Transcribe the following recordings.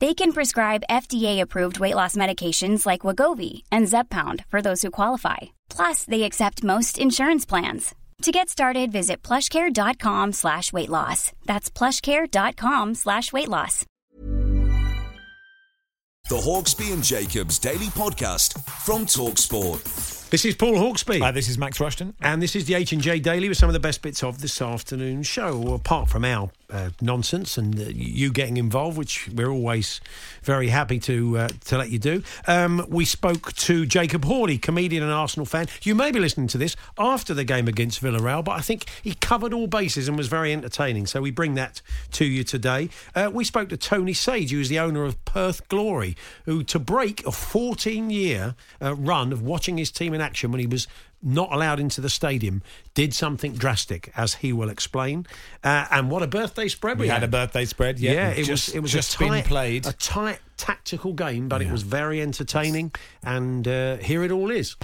They can prescribe FDA-approved weight loss medications like Wegovy and Zepbound for those who qualify. Plus, they accept most insurance plans. To get started, visit plushcare.com slash weight loss. That's plushcare.com slash weight loss. The Hawksbee and Jacobs Daily Podcast from Talksport. This is Paul Hawksbee. Uh, this is Max Rushton. And this is the H&J Daily with some of the best bits of this afternoon's show, apart from our uh, nonsense and uh, you getting involved, which we're always very happy to uh, to let you do. Um, we spoke to Jacob Hawley, comedian and Arsenal fan. You may be listening to this after the game against Villarreal, but I think he covered all bases and was very entertaining. So we bring that to you today. We spoke to Tony Sage, who is the owner of Perth Glory, who to break a 14-year uh, run of watching his team in action when he was not allowed into the stadium, did something drastic, as he will explain. Uh, and what a birthday spread we, We had a birthday spread. Yeah, Yeah, it just, was it was just a tight, been played. a tight tactical game, but it was very entertaining. And uh, here it all is.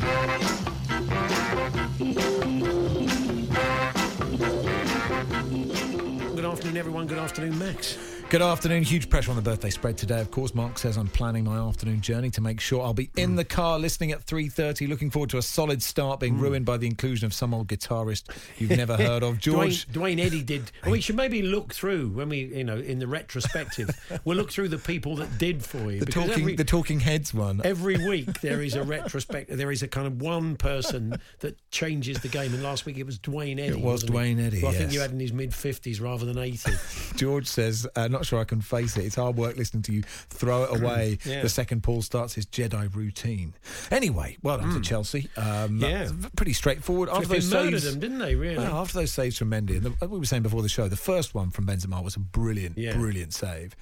Good afternoon, everyone. Good afternoon, Max. Good afternoon. Huge pressure on the birthday spread today. Of course, Mark says I'm planning my afternoon journey to make sure I'll be in the car listening at 3:30. Looking forward to a solid start, being ruined by the inclusion of some old guitarist you've never heard of. George, Duane, Duane Eddy did. We should maybe look through when we, you know, in the retrospective, we'll look through the people that did for you. the talking, every- the Talking Heads one. Every week there is a retrospective. There is a kind of one person that changes the game. And last week it was Duane Eddy. It was Duane Eddy, Who I think you had in his mid fifties rather than eighty. George says, uh, not sure I can face it. It's hard work listening to you throw it away Yeah. the second Paul starts his Jedi routine. Anyway, well done to Chelsea. Um, Hmm. Yeah. Pretty straightforward. After they those murdered saves, them, didn't they? Really? Well, after those saves from Mendy, and the, we were saying before the show, the first one from Benzema was a brilliant, Yeah. brilliant save.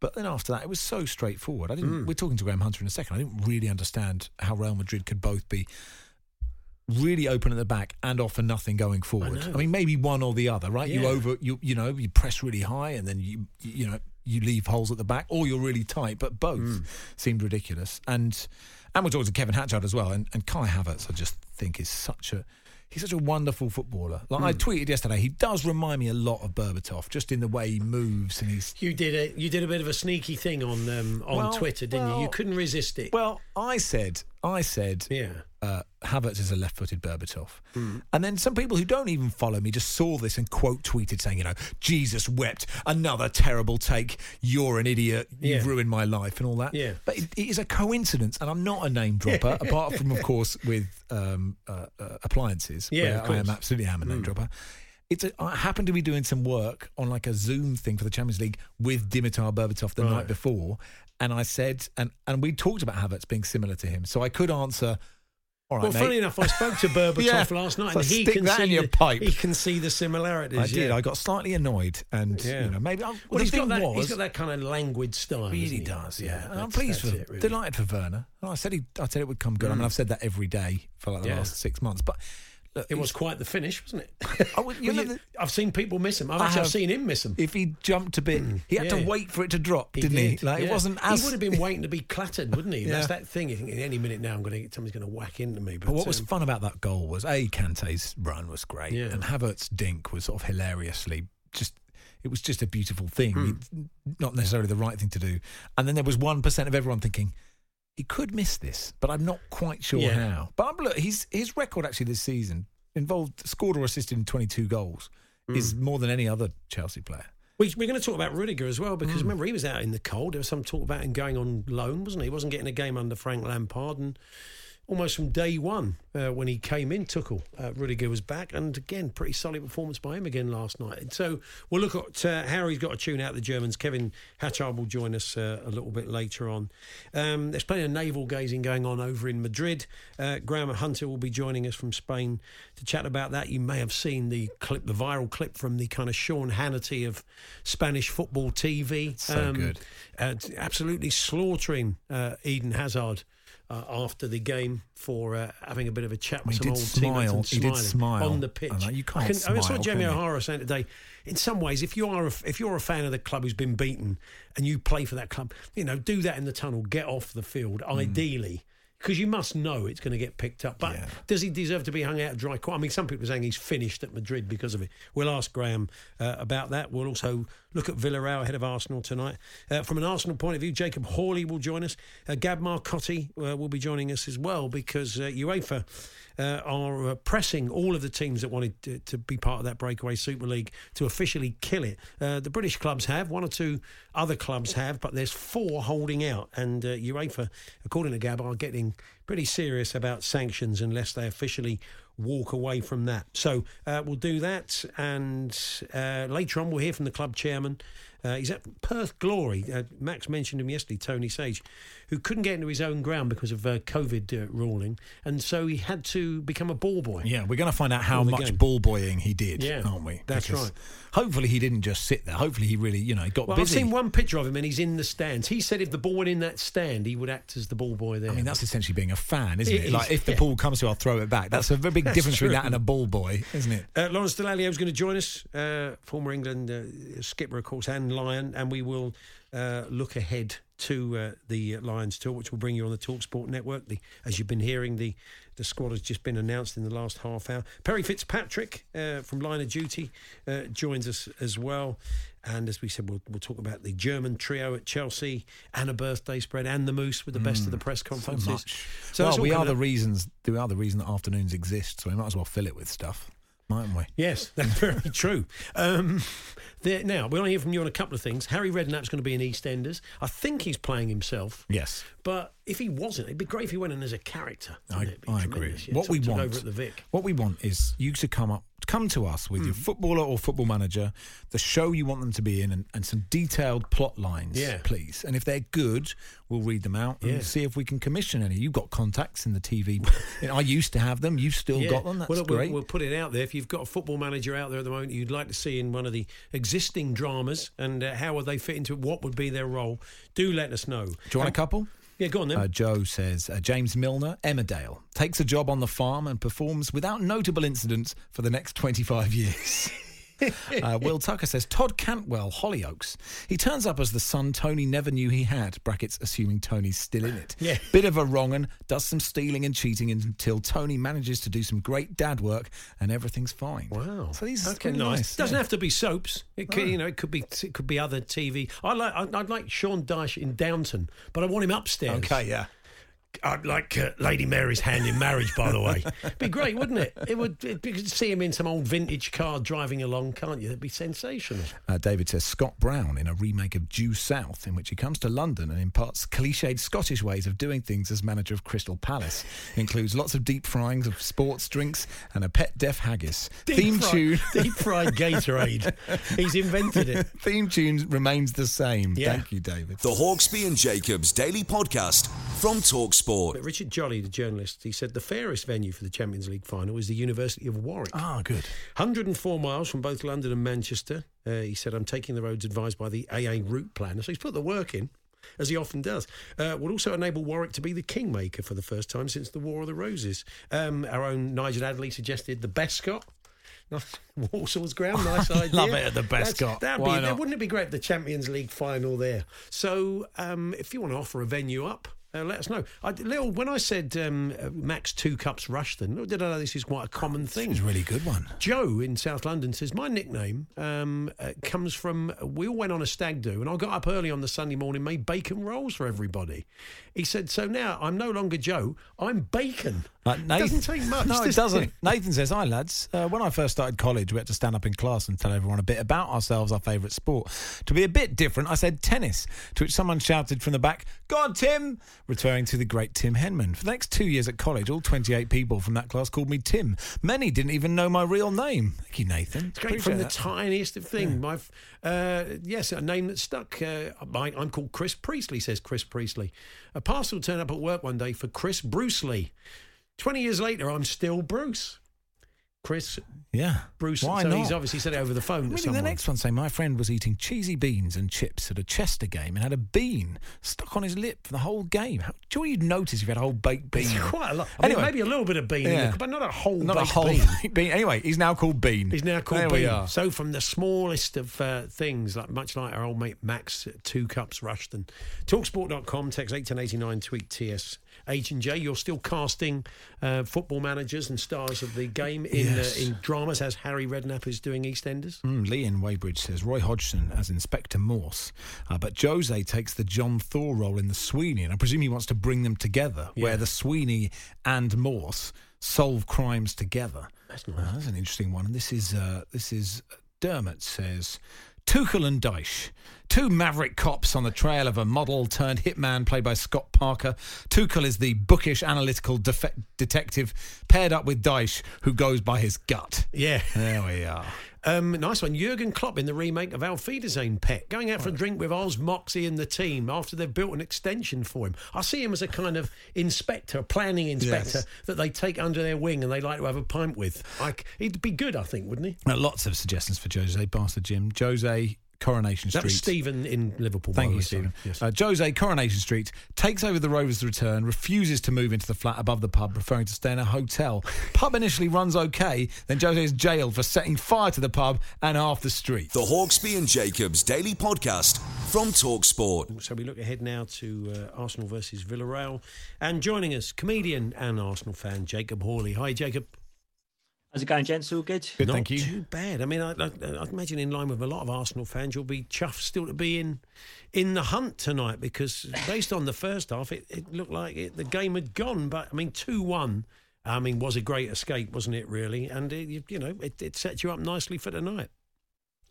But then after that, it was so straightforward. I didn't. Mm. We're talking to Graham Hunter in a second. I didn't really understand how Real Madrid could both be really open at the back and offer nothing going forward. I, know. mean, maybe one or the other, right? You over, you you know, you press really high and then you you know you leave holes at the back, or you're really tight. But both Mm. seemed ridiculous. And and we're talking to Kevin Hatchard as well. And, and Kai Havertz, I just think is such a he's such a wonderful footballer. Like Hmm. I tweeted yesterday, he does remind me a lot of Berbatov, just in the way he moves and he's. You did a you did a bit of a sneaky thing on um, on Well, Twitter, didn't you? You couldn't resist it. Well, I said, I said, yeah. uh, Havertz is a left-footed Berbatov, and then some people who don't even follow me just saw this and quote tweeted saying, you know, Jesus wept, another terrible take. You're an idiot. You've Yeah. ruined my life and all that. Yeah. but it, it is a coincidence, and I'm not a name dropper, apart from of course with um, uh, uh, appliances. Yeah, I am absolutely am a name dropper. It's a, I happen to be doing some work on like a Zoom thing for the Champions League with Dimitar Berbatov the Right. night before, and I said, and and we talked about Havertz being similar to him, so I could answer. All right, well, mate. funny enough, I spoke to Berbatov Yeah. last night, So and he can that see in your the, pipe. He can see the similarities. I did. yeah. I got slightly annoyed, and Yeah. you know maybe. I, Well, the he's got that. was, he's got that kind of languid style. really he? does. Yeah, And I'm pleased for, it, really. delighted for Werner. I said he, I said it would come good. I mean, mm. I've said that every day for like the Yeah. last six months, but. Look, It was quite the finish, wasn't it? I would- you know you- I've seen people miss him. I've I actually have- seen him miss him. If he jumped a bit, he had. Yeah. to wait for it to drop, He didn't did, he? Like it wasn't as. He would have been waiting to be clattered, wouldn't he? That's that thing. You think in any minute now, I'm going to somebody's going to whack into me. But, But what was um, fun about that goal was a Kante's run was great, Yeah. and Havertz's dink was sort of hilariously just. It was just a beautiful thing, Hmm. Not necessarily the right thing to do. And then there was one percent of everyone thinking he could miss this, but I'm not quite sure Yeah. how. But I'm, look, his his record actually this season involved scored or assisted in 22 goals is Hmm. more than any other Chelsea player. We, we're going to talk about Rudiger as well because remember he was out in the cold. There was some talk about him going on loan, wasn't he? He wasn't getting a game under Frank Lampard, and almost from day one uh, when he came in. Tuchel, uh, Rudiger was back, and again, pretty solid performance by him again last night. And so we'll look at uh, how he's got to tune out the Germans. Kevin Hatchard will join us uh, a little bit later on. Um, there's plenty of navel gazing going on over in Madrid. Uh, Graham Hunter will be joining us from Spain to chat about that. You may have seen the clip, the viral clip from the kind of Sean Hannity of Spanish football TV. So good. Uh, absolutely slaughtering uh, Eden Hazard uh, after the game for uh, having a bit of a chat with He some old smile. teammates He did smile. on the pitch. I know, you can't I, can, I, mean, I saw smile, Jamie? O'Hara saying today. In some ways, if you are a, if you're a fan of the club who's been beaten and you play for that club, you know, do that in the tunnel. Get off the field, Mm. ideally. Because you must know it's going to get picked up. But Yeah. does he deserve to be hung out dry? I mean, some people are saying he's finished at Madrid because of it. We'll ask Graham uh, about that. We'll also look at Villarreal ahead of Arsenal tonight. Uh, from an Arsenal point of view, Jacob Hawley will join us. Uh, Gab Marcotti uh, will be joining us as well because uh, UEFA uh, are uh, pressing all of the teams that wanted to, to be part of that breakaway Super League to officially kill it. The British clubs have, one or two other clubs have, but there's four holding out. And UEFA, according to Gab, are getting pretty serious about sanctions unless they officially walk away from that. So uh, we'll do that. And uh, later on, we'll hear from the club chairman. Uh, he's at Perth Glory. Uh, Max mentioned him yesterday, Tony Sage, who couldn't get into his own ground because of uh, COVID uh, ruling. And so he had to become a ball boy. Yeah, we're going to find out how much game. ball boying he did, Yeah, aren't we? that's Because right. Hopefully, he didn't just sit there. Hopefully, he really, you know, got Well, busy. I've seen one picture of him and he's in the stands. He said if the ball went in that stand, he would act as the ball boy there. I mean, that's essentially being a fan, isn't It it? is, Like, if the yeah. ball comes to, I'll throw it back. That's a very big That's difference between that and a ball boy, isn't it? Uh, Lawrence Dallaglio is going to join us, uh, former England uh, skipper, of course, and Lion, and we will uh, look ahead to uh, the Lions tour, which will bring you on the Talksport network. The, as you've been hearing, the the squad has just been announced in the last half hour. Perry Fitzpatrick uh, from Line of Duty uh, joins us as well. And as we said, we'll, we'll talk about the German trio at Chelsea and a birthday spread and the Moose with the best of the press So conferences. So it's well, we are the up. reasons. We are the reason that afternoons exist. So we might as well fill it with stuff, mightn't we? Yes, that's very true. Um, there, now, we want to hear from you on a couple of things. Harry Redknapp's going to be in EastEnders. I think he's playing himself. Yes. But if he wasn't, it'd be great if he went in as a character. I, wouldn't it? It'd be I agree. Yeah, what we want, over at the Vic. what we want is you to come up, come to us with your Hmm. footballer or football manager, the show you want them to be in, and, and some detailed plot lines, Yeah. please. And if they're good, we'll read them out and Yeah. see if we can commission any. You've got contacts in the TV. You know, I used to have them. You've still Yeah. got them. That's well, look, we'll- great. We'll, put it out there. If you've got a football manager out there at the moment you'd like to see in one of the existing dramas and uh, how would they fit into it, what would be their role, do let us know. Do you want a couple? Yeah, go on then. Uh, Joe says uh, James Milner, Emmerdale, takes a job on the farm and performs without notable incidents for the next 25 years. uh, Will Tucker says Todd Cantwell, Hollyoaks. He turns up as the son Tony never knew he had. Brackets assuming Tony's still in it. Yeah. Bit of a wrong un, does some stealing and cheating until Tony manages to do some great dad work and everything's fine. Wow. So these okay, are really nice. nice. Doesn't yeah. have to be soaps. It could, you know, it could be it could be other TV. I like I'd, I'd like Sean Dyche in Downton, but I want him upstairs. Okay, yeah. I'd like uh, Lady Mary's hand in marriage, by the way. Be great, wouldn't it? It would. It, you could see him in some old vintage car driving along, can't you? That'd be sensational. Uh, David says Scott Brown in a remake of Due South, in which he comes to London and imparts cliched Scottish ways of doing things as manager of Crystal Palace. Includes lots of deep fryings of sports drinks and a pet deaf haggis. Theme fried, tune. deep fried Gatorade. He's invented it. Theme tune remains the same. Yeah. Thank you, David. The Hawksbee and Jacobs Daily Podcast from Talksport. But Richard Jolly, the journalist, he said the fairest venue for the Champions League final is the University of Warwick. Ah, good. 104 miles from both London and Manchester. Uh, he said, I'm taking the roads advised by the AA route planner. So he's put the work in, as he often does. Uh, would also enable Warwick to be the kingmaker for the first time since the War of the Roses. Um, our own Nigel Adderley suggested the Bescot. Walsall's ground, nice idea. love it at the Bescot. That'd Why be, not? wouldn't it be great the Champions League final there? So um, if you want to offer a venue up, uh, let us know. I, Lil, when I said um, Max Two Cups Rushton, little did I know this is quite a common thing. It's a really good one. Joe in South London says my nickname um, uh, comes from we all went on a stag do and I got up early on the Sunday morning made bacon rolls for everybody. He said so now I'm no longer Joe I'm bacon. Uh, It Nathan- doesn't take much. No, it does doesn't. Nathan says, Hi, lads. Uh, when I first started college, we had to stand up in class and tell everyone a bit about ourselves, our favourite sport. To be a bit different, I said tennis, to which someone shouted from the back, Go on, Tim. referring to the great Tim Henman. For the next two years at college, all 28 people from that class called me Tim. Many didn't even know my real name. Thank you, Nathan. It's great from the tiniest of things. My, uh, yes, a name that stuck. Uh, I, I'm called Chris Priestley, says Chris Priestley. A parcel turned up at work one day for Chris Bruce Lee. 20 years later, I'm still Bruce. Chris Yeah. Bruce. Why so not? he's obviously said it over the phone someone. the next one saying my friend was eating cheesy beans and chips at a Chester game and had a bean stuck on his lip for the whole game. How, do you know you'd notice if you had a whole baked bean? It's quite a lot. I Anyway. mean, maybe a little bit of bean, Yeah. but not a whole Not a whole bean. bean. Anyway, he's now called Bean. He's now called there bean. we are. So from the smallest of uh, things, like much like our old mate Max, uh, two cups Rushton. Talksport.com, text 1889, tweet TS H and J. You're still casting uh, football managers and stars of the game in Yes. uh, in dramas as Harry Redknapp is doing EastEnders. Mm, Lee in Weybridge says Roy Hodgson as Inspector Morse, uh, but Jose takes the John Thaw role in the Sweeney, and I presume he wants to bring them together, Yeah. where the Sweeney and Morse solve crimes together. That's Uh, that's an interesting one. And this is uh, this is Dermot says. Tuchel and Dyche, two maverick cops on the trail of a model turned hitman played by Scott Parker. Tuchel is the bookish, analytical defe- detective paired up with Dyche, who goes by his gut. Yeah. There we are. Um, nice one. Jurgen Klopp in the remake of Wiedersehen Pet, going out for a drink with Oz, Moxey, and the team after they've built an extension for him. I see him as a kind of inspector, planning inspector Yes. that they take under their wing and they like to have a pint with. Like, he'd be good, I think, wouldn't he? Uh, lots of suggestions for Jose, Bastard Jim. Jose, Coronation Street. That Street. was Stephen in Liverpool. Thank you, Stephen. Yes. Uh, Jose, Coronation Street, takes over the Rovers' return, refuses to move into the flat above the pub, preferring to stay in a hotel. pub initially runs okay, then Jose is jailed for setting fire to the pub and half the street. The Hawksbee and Jacobs Daily Podcast from Talksport. So we look ahead now to uh, Arsenal versus Villarreal. And joining us, comedian and Arsenal fan Jacob Hawley. Hi, Jacob. How's it going, gents? All good? Good, Not thank you. too bad. I mean, I, I, I imagine in line with a lot of Arsenal fans, you'll be chuffed still to be in in the hunt tonight because based on the first half, it, it looked like it, the game had gone. But I mean, two one. I mean, was a great escape, wasn't it? Really, and it, you, you know, it, it set you up nicely for tonight.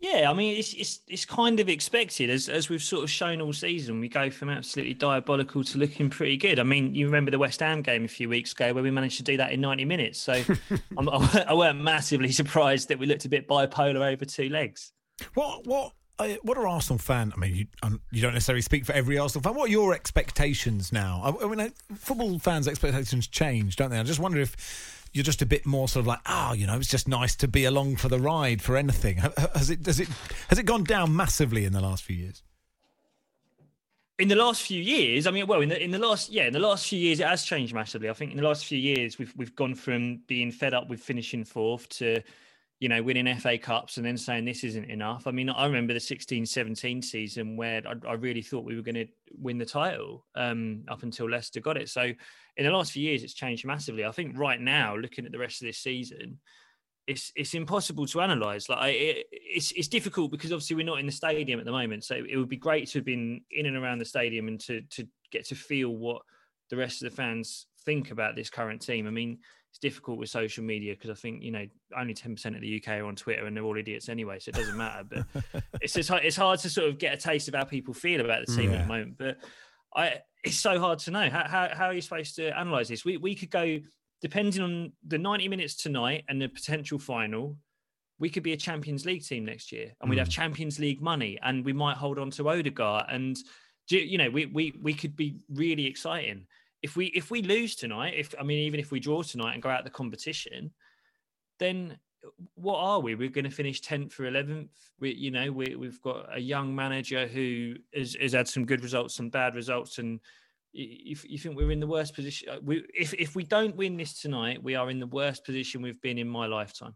Yeah, I mean, it's it's it's kind of expected as as we've sort of shown all season. We go from absolutely diabolical to looking pretty good. I mean, you remember the West Ham game a few weeks ago where we managed to do that in ninety minutes. So I'm, I weren't massively surprised that we looked a bit bipolar over two legs. What what uh, what are Arsenal fan? I mean, you, um, you don't necessarily speak for every Arsenal fan. What are your expectations now? I, I mean, uh, football fans' expectations change, don't they? I just wonder if you're just a bit more sort of like, oh, you know, it's just nice to be along for the ride for anything. Ha- ha- Has it does it has it gone down massively in the last few years? in the last few years, I mean, well, in the in the last yeah, in the last few years, it has changed massively. I think in the last few years, we've we've gone from being fed up with finishing fourth to, you know, winning FA Cups and then saying this isn't enough. I mean, I remember the 16-17 season where I, I really thought we were going to win the title um, up until Leicester got it. So in the last few years, it's changed massively. I think right now, looking at the rest of this season, it's it's impossible to analyze. Like I, it, it's it's difficult because obviously we're not in the stadium at the moment. So it would be great to have been in and around the stadium and to to get to feel what the rest of the fans think about this current team. I mean, it's difficult with social media because I think you know only ten percent of the UK are on Twitter and they're all idiots anyway, so it doesn't matter. But it's just hard- it's hard to sort of get a taste of how people feel about the team at the moment. But I it's so hard to know how how, how are you supposed to analyze this. We we could go depending on the 90 minutes tonight and the potential final, we could be a Champions League team next year, and we'd have mm. Champions League money, and we might hold on to Odegaard, and you you know, we we we could be really exciting if we if we lose tonight. If I mean, even if we draw tonight and go out of the competition, then what are we? We're going to finish tenth or eleventh. We, you know, we, we've got a young manager who has, has had some good results, some bad results, and you, you think we're in the worst position. We, if if we don't win this tonight, we are in the worst position we've been in my lifetime.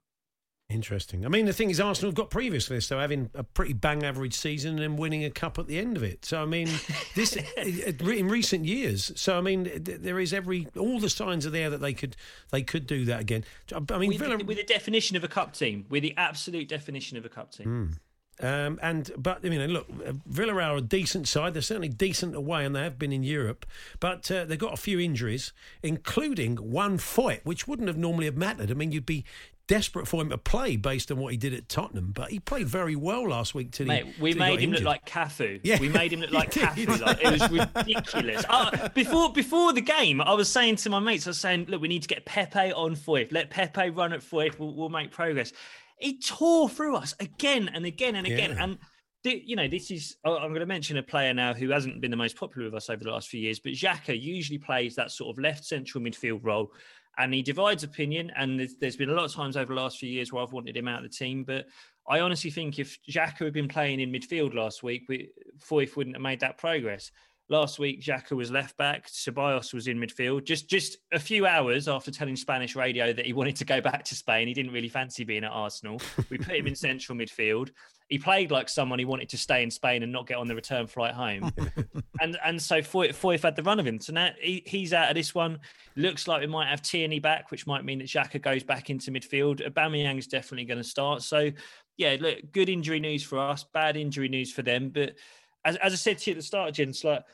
Interesting. I mean, the thing is, Arsenal have got previous to this, though, having a pretty bang average season and then winning a cup at the end of it. So, I mean, this in recent years. So, I mean, there is every all the signs are there that they could they could do that again. I mean, We're Villa, the, we're the definition of a cup team. We're the absolute definition of a cup team. Um, and but I mean, look, uh, Villarreal are a decent side. They're certainly decent away, and they have been in Europe. But uh, they've got a few injuries, including one foot, which wouldn't have normally have mattered. I mean, you'd be desperate for him to play based on what he did at Tottenham, but he played very well last week. Till Mate, he, we till he made got him injured. look like Cafu. Yeah. We made him look like Cafu. Like, it was ridiculous. Uh, before before the game, I was saying to my mates, I was saying, look, we need to get Pepe on Foyth. Let Pepe run at Foyth. We'll, we'll make progress. He tore through us again and again and again. Yeah. And you know, this is. I'm going to mention a player now who hasn't been the most popular with us over the last few years, but Xhaka usually plays that sort of left central midfield role, and he divides opinion. And there's, there's been a lot of times over the last few years where I've wanted him out of the team, but I honestly think if Xhaka had been playing in midfield last week, we, Foyth wouldn't have made that progress. Last week, Xhaka was left back. Ceballos was in midfield. Just just a few hours after telling Spanish radio that he wanted to go back to Spain, he didn't really fancy being at Arsenal. We put him in central midfield. He played like someone he wanted to stay in Spain and not get on the return flight home. and and so Foyth, Foyth had the run of him. So now he, he's out of this one. Looks like we might have Tierney back, which might mean that Xhaka goes back into midfield. Aubameyang's definitely going to start. So yeah, look, good injury news for us, bad injury news for them. But as, as I said to you at the start, Jens, like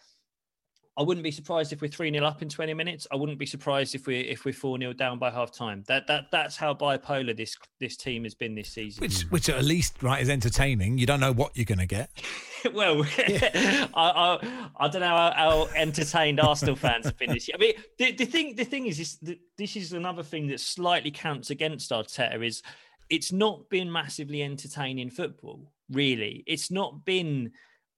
I wouldn't be surprised if we're three 0 up in twenty minutes. I wouldn't be surprised if we if we're four 0 down by half time. That that that's how bipolar this this team has been this season. Which, which at least right is entertaining. You don't know what you're going to get. well, I, I I don't know how, how entertained Arsenal fans have been this year. I mean, the, the thing the thing is, is this is another thing that slightly counts against Arteta is it's not been massively entertaining football. Really, it's not been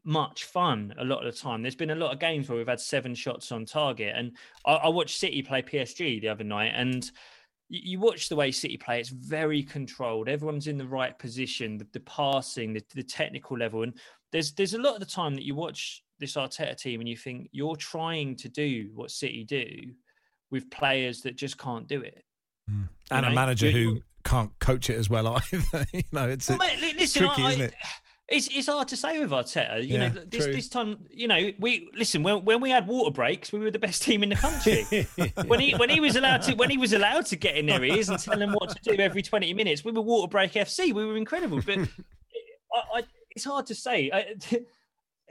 much fun a lot of the time. There's been a lot of games where we've had seven shots on target, and I, I watched City play PSG the other night, and you, you watch the way City play. It's very controlled. Everyone's in the right position. The, the passing, the, the technical level, and there's there's a lot of the time that you watch this Arteta team and you think you're trying to do what City do with players that just can't do it. Hmm. And a know, manager you- who can't coach it as well either. you know, it's, Well, it's mate, li- listen, tricky, I, isn't it? It's it's hard to say with Arteta. You Yeah, know, this true. this time, you know, we listen when when we had water breaks, we were the best team in the country. when he when he was allowed to when he was allowed to get in their ears and tell them what to do every twenty minutes, we were water break FC. We were incredible, but I, I, it's hard to say. I,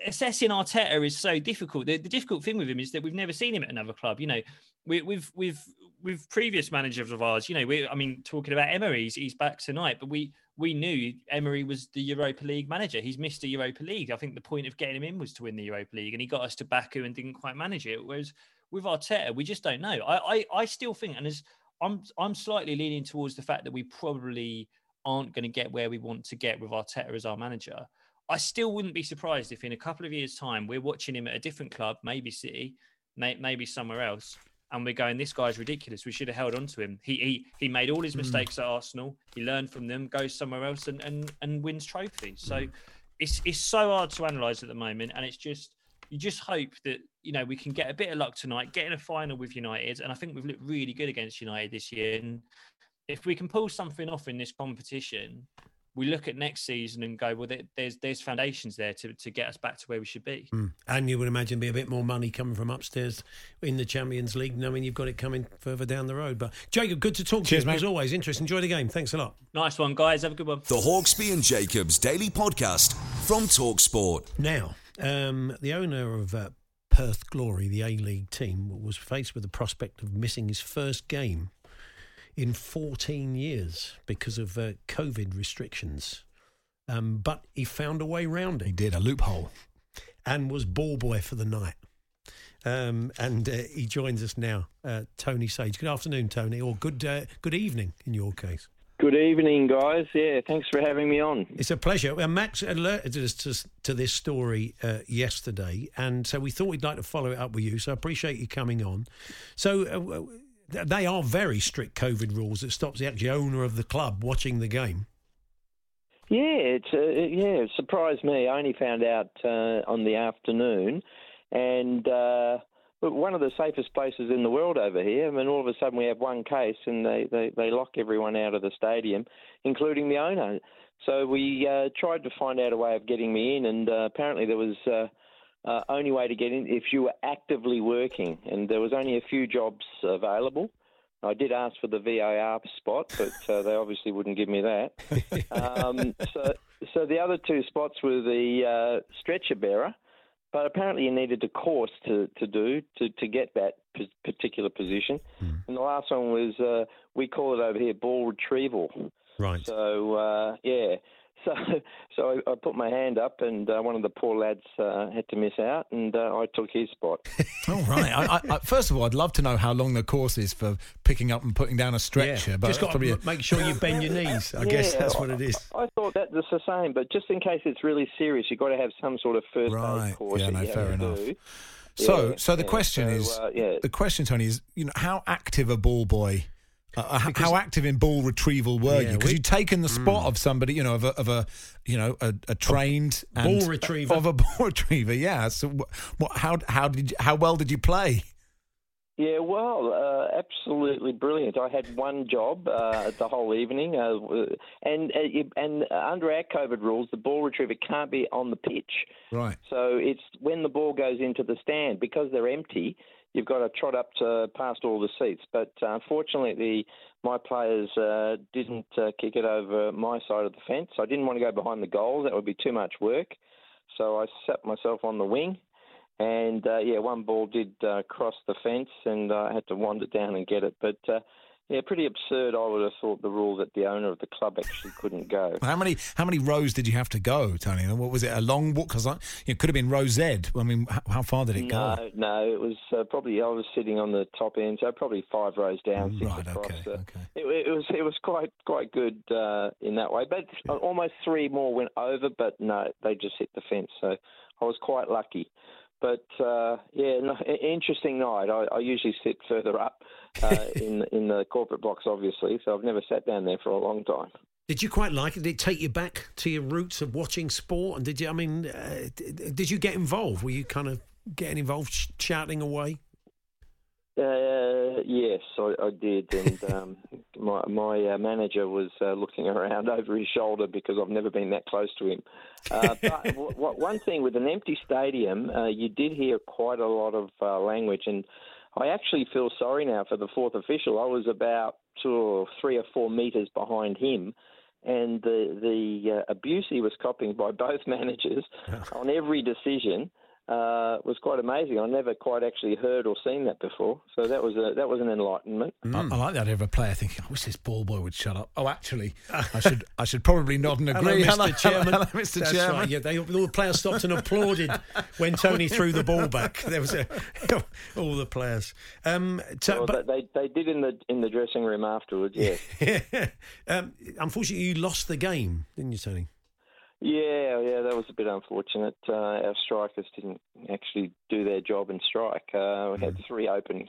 assessing Arteta is so difficult. The, the difficult thing with him is that we've never seen him at another club. You know, we, we've we've with previous managers of ours. You know, we I mean, talking about Emery, he's, he's back tonight, but we we knew Emery was the Europa League manager. He's missed the Europa League. I think the point of getting him in was to win the Europa League, and he got us to Baku and didn't quite manage it. Whereas with Arteta, we just don't know. I I, I still think, and as I'm I'm slightly leaning towards the fact that we probably aren't going to get where we want to get with Arteta as our manager. I still wouldn't be surprised if in a couple of years' time we're watching him at a different club, maybe City, may, maybe somewhere else, and we're going, "This guy's ridiculous. We should have held on to him. He he he made all his hmm. mistakes at Arsenal. He learned from them, goes somewhere else, and and and wins trophies. So hmm. it's it's so hard to analyze at the moment, and it's just you just hope that you know we can get a bit of luck tonight, get in a final with United, and I think we've looked really good against United this year. And if we can pull something off in this competition, we look at next season and go, well, there's there's foundations there to, to get us back to where we should be. Mm. And you would imagine be a bit more money coming from upstairs in the Champions League, knowing you've got it coming further down the road. But Jacob, good to talk Cheers, to you mate. as always. Interest. Enjoy the game. Thanks a lot. Nice one, guys. Have a good one. The Hawksbee and Jacobs Daily Podcast from Talksport. Now, um, the owner of uh, Perth Glory, the A League team, was faced with the prospect of missing his first game in 14 years because of uh, COVID restrictions. Um, but he found a way round it. He did a loophole. and was ball boy for the night. Um, and uh, he joins us now, uh, Tony Sage. Good afternoon, Tony, or good uh, good evening in your case. Good evening, guys. Yeah, thanks for having me on. It's a pleasure. Well, Max alerted us to, to this story uh, yesterday, and so we thought we'd like to follow it up with you. So I appreciate you coming on. So uh, th- they are very strict COVID rules that stops the actual owner of the club watching the game. Yeah, it's uh, yeah, it surprised me. I only found out uh, on the afternoon, and uh, one of the safest places in the world over here. I mean, all of a sudden we have one case, and they they, they lock everyone out of the stadium, including the owner. So we uh, tried to find out a way of getting me in, and uh, apparently there was. Uh, only way to get in if you were actively working, and there was only a few jobs available. I did ask for the VAR spot, but uh, they obviously wouldn't give me that. Um, so, so the other two spots were the uh, stretcher bearer but apparently you needed a course to, to do to, to get that p- particular position. Hmm. And the last one was uh, we call it over here ball retrieval. Right. So uh, yeah, so so I, I put my hand up, and uh, one of the poor lads uh, had to miss out, and uh, I took his spot. All right. I, I, I, first of all, I'd love to know how long the course is for picking up and putting down a stretcher. yeah. But Just got that's probably to make sure you bend your knees. I guess that's what it is. I, I thought that was the same, but just in case it's really serious, you've got to have some sort of first Right. aid course. Yeah, no, fair to enough. do. So, Yeah, so the yeah. question So, is, uh, yeah. the question, Tony, is you know how active a ball boy, uh, h- how active in ball retrieval were Yeah, you? Because you'd taken the spot of somebody, you know, of a, of a you know, a, a trained and- ball retriever. of a ball retriever. Yeah. So, what? How how did you, how well did you play? Yeah, well, uh, absolutely brilliant. I had one job uh, the whole evening, uh, and uh, and under our COVID rules, the ball retriever can't be on the pitch. Right. So it's when the ball goes into the stand because they're empty. You've got to trot up to past all the seats. But uh, unfortunately, my players uh, didn't uh, kick it over my side of the fence. I didn't want to go behind the goals; that would be too much work. So I sat myself on the wing, and yeah, one ball did cross the fence, and I had to wander down and get it. But yeah, pretty absurd. I would have thought the rule that the owner of the club actually couldn't go. How many how many rows did you have to go, Tony? And What was it? A long walk? Because it could have been row Z. I mean, how, how far did it go? No, no, it was uh, probably I was sitting on the top end, so probably five rows down, six Right, across. okay, okay. It, it was it was quite quite good uh, in that way, but almost three more went over, but no, they just hit the fence. So I was quite lucky. But uh, yeah, no, interesting night. I, I usually sit further up uh, in in the corporate box, obviously, so I've never sat down there for a long time. Did you quite like it? Did it take you back to your roots of watching sport? And did you? I mean, uh, did you get involved? Were you kind of getting involved, sh- shouting away? Uh, yes, I, I did, and um, my my uh, manager was uh, looking around over his shoulder because I've never been that close to him. Uh, but w- w- one thing with an empty stadium, uh, you did hear quite a lot of uh, language, and I actually feel sorry now for the fourth official. I was about two or three or four meters behind him. And the the uh, abuse he was copying by both managers on every decision uh, was quite amazing. I never quite actually heard or seen that before, so that was a, that was an enlightenment. I, I like the idea of a player thinking, "I wish this ball boy would shut up." Oh, actually, I should I should probably nod and agree. Hello, Mr. Chairman. Hello, Mr. That's Chairman. right. Yeah, they, all the players stopped and applauded when Tony threw the ball back. There was a, all the players. Um, so, Well, but they they did in the in the dressing room afterwards. Yes. um, unfortunately, you lost the game, didn't you, Tony? Yeah, yeah, that was a bit unfortunate. Uh, our strikers didn't actually do their job and strike. Uh, we had three open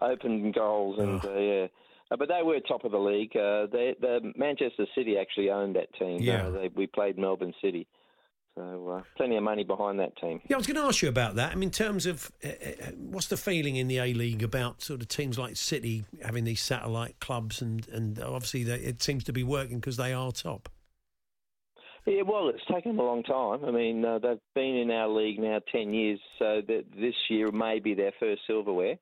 open goals, and uh, yeah. Uh, but they were top of the league. Uh, they, the Manchester City actually owned that team. Yeah. Uh, they, we played Melbourne City, so uh, plenty of money behind that team. Yeah, I was going to ask you about that. I mean, in terms of uh, what's the feeling in the A League about sort of teams like City having these satellite clubs, and and obviously they, it seems to be working because they are top. Yeah, well, it's taken them a long time. I mean, uh, they've been in our league now 10 years, so that this year may be their first silverware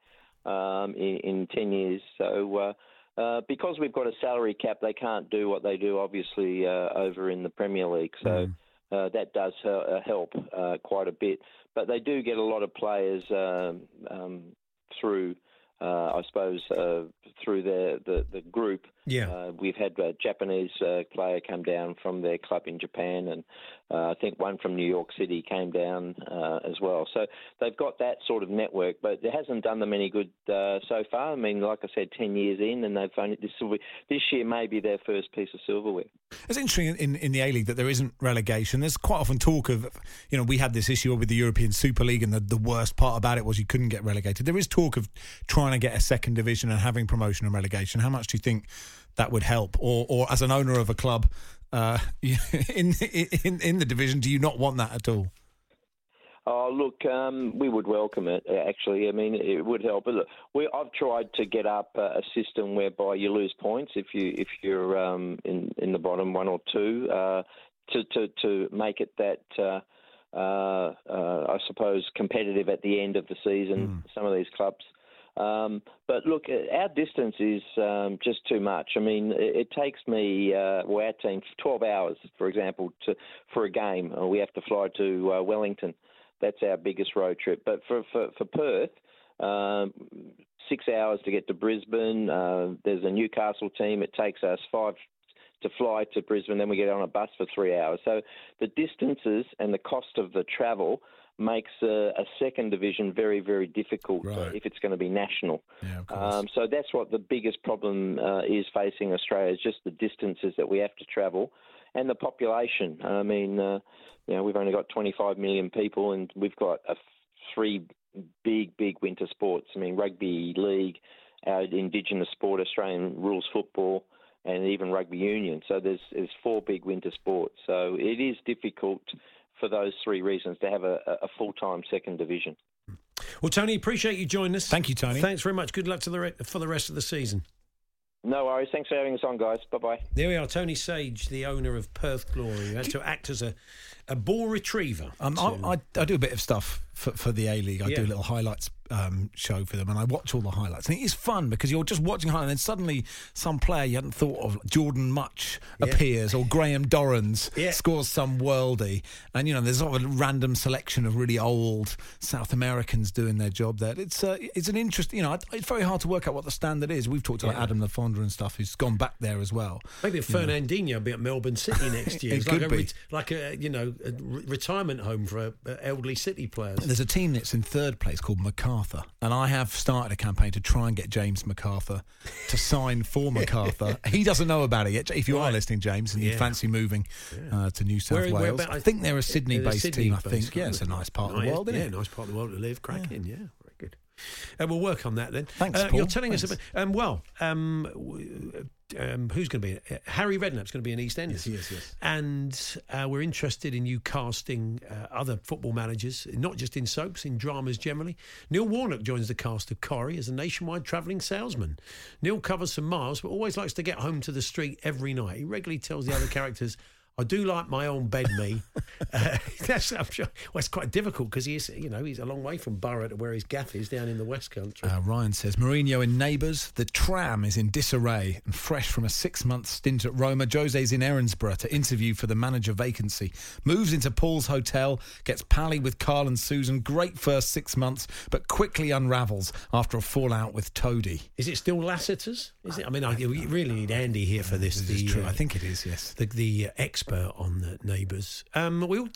um, in, in 10 years. So, uh, uh, because we've got a salary cap, they can't do what they do, obviously, uh, over in the Premier League. So, uh, that does uh, help uh, quite a bit. But they do get a lot of players um, um, through. Uh, I suppose uh, through the, the, the group, Yeah. uh, we've had a Japanese uh, player come down from their club in Japan, and uh, I think one from New York City came down uh, as well. So they've got that sort of network, but it hasn't done them any good uh, so far. I mean, like I said, ten years in, and they've only this will be, this year may be their first piece of silverware. It's interesting in, in the A League that there isn't relegation. There's quite often talk of, you know, we had this issue with the European Super League, and the, the worst part about it was you couldn't get relegated. There is talk of trying to get a second division and having promotion and relegation. How much do you think that would help? Or, or as an owner of a club uh, in, in in the division, do you not want that at all? Oh, look, um, we would welcome it. uh, Actually, I mean, it would help. Look, we, I've tried to get up uh, a system whereby you lose points if you if you're um, in in the bottom one or two uh, to to to make it that. Uh, uh, uh, I suppose competitive at the end of the season. Some of these clubs, um, but look, uh, our distance is um, just too much. I mean, it, it takes me, uh, well, our team, 12 hours, for example, to for a game. We have to fly to uh, Wellington. that's our biggest road trip. But for for, for Perth, um, six hours to get to Brisbane. Uh, there's a Newcastle team. It takes us five to fly to Brisbane. Then we get on a bus for three hours. So the distances and the cost of the travel makes a, a second division very, very difficult uh, Right. if it's going to be national. Yeah. Um, so that's what the biggest problem uh, is facing Australia is just the distances that we have to travel and the population. I mean, uh, you know, we've only got 25 million people and we've got f- three big, big winter sports. I mean, rugby league, our indigenous sport, Australian rules football, and even rugby union. So there's there's four big winter sports. So it is difficult for those three reasons to have a, a full time second division. Well, Tony, appreciate you joining us. Thank you, Tony. Thanks very much. Good luck to the re- for the rest of the season. No worries. Thanks for having us on, guys. Bye bye. There we are, Tony Sage, the owner of Perth Glory, who had to act as a, a ball retriever. Um, to- I, I, I do a bit of stuff for, for the A League. I do a little highlights um, show for them, and I watch all the highlights. And it is fun because you're just watching highlights, and then suddenly some player you hadn't thought of, Jordan Mutch, appears, or Graham Dorans Yeah. scores some worldie, and you know there's sort of a random selection of really old South Americans doing their job there. It's uh, it's an interesting, you know, it's very hard to work out what the standard is. We've talked about Yeah. Adam Le Fondre and stuff, who's gone back there as well. Maybe a Fernandinho will be at Melbourne City next year. It It's like could a be. like a you know a retirement home for uh, elderly City players. There's a team that's in third place called MacArthur, and I have started a campaign to try and get James McArthur to sign for MacArthur. he doesn't know about it yet. If you are listening, James, and you fancy moving uh, to New South Where- Wales, whereabout- I think they're a Sydney-based team. I think, yeah, it's a nice part of the world, isn't yeah, it? nice part of the world to live. Cracking, yeah, very good. Uh, we'll work on that then. Thanks, uh, Paul. You're telling us Thanks. about. Um, well, um, w- um, who's going to be? Uh, Harry Redknapp's going to be in EastEnders. Yes, yes, yes. And uh, we're interested in you casting uh, other football managers, not just in soaps, in dramas generally. Neil Warnock joins the cast of Corrie as a nationwide travelling salesman. Neil covers some miles, but always likes to get home to the street every night. He regularly tells the other characters. I do like my own bed, me. Uh, that's I'm sure, well, it's quite difficult because he's, you know, he's a long way from Borough to where his gaff is down in the West Country. Uh, Ryan says Mourinho in Neighbours. The tram is in disarray and fresh from a six-month stint at Roma. Jose's in Erinsborough to interview for the manager vacancy. Moves into Paul's hotel, gets pally with Carl and Susan. Great first six months, but quickly unravels after a fallout with Toady. Is it still Lassiter's? Is it? I mean, I, we really need Andy here for this. This is true. uh, I think it is. Yes. the the uh, expert on the neighbours. Um, we all,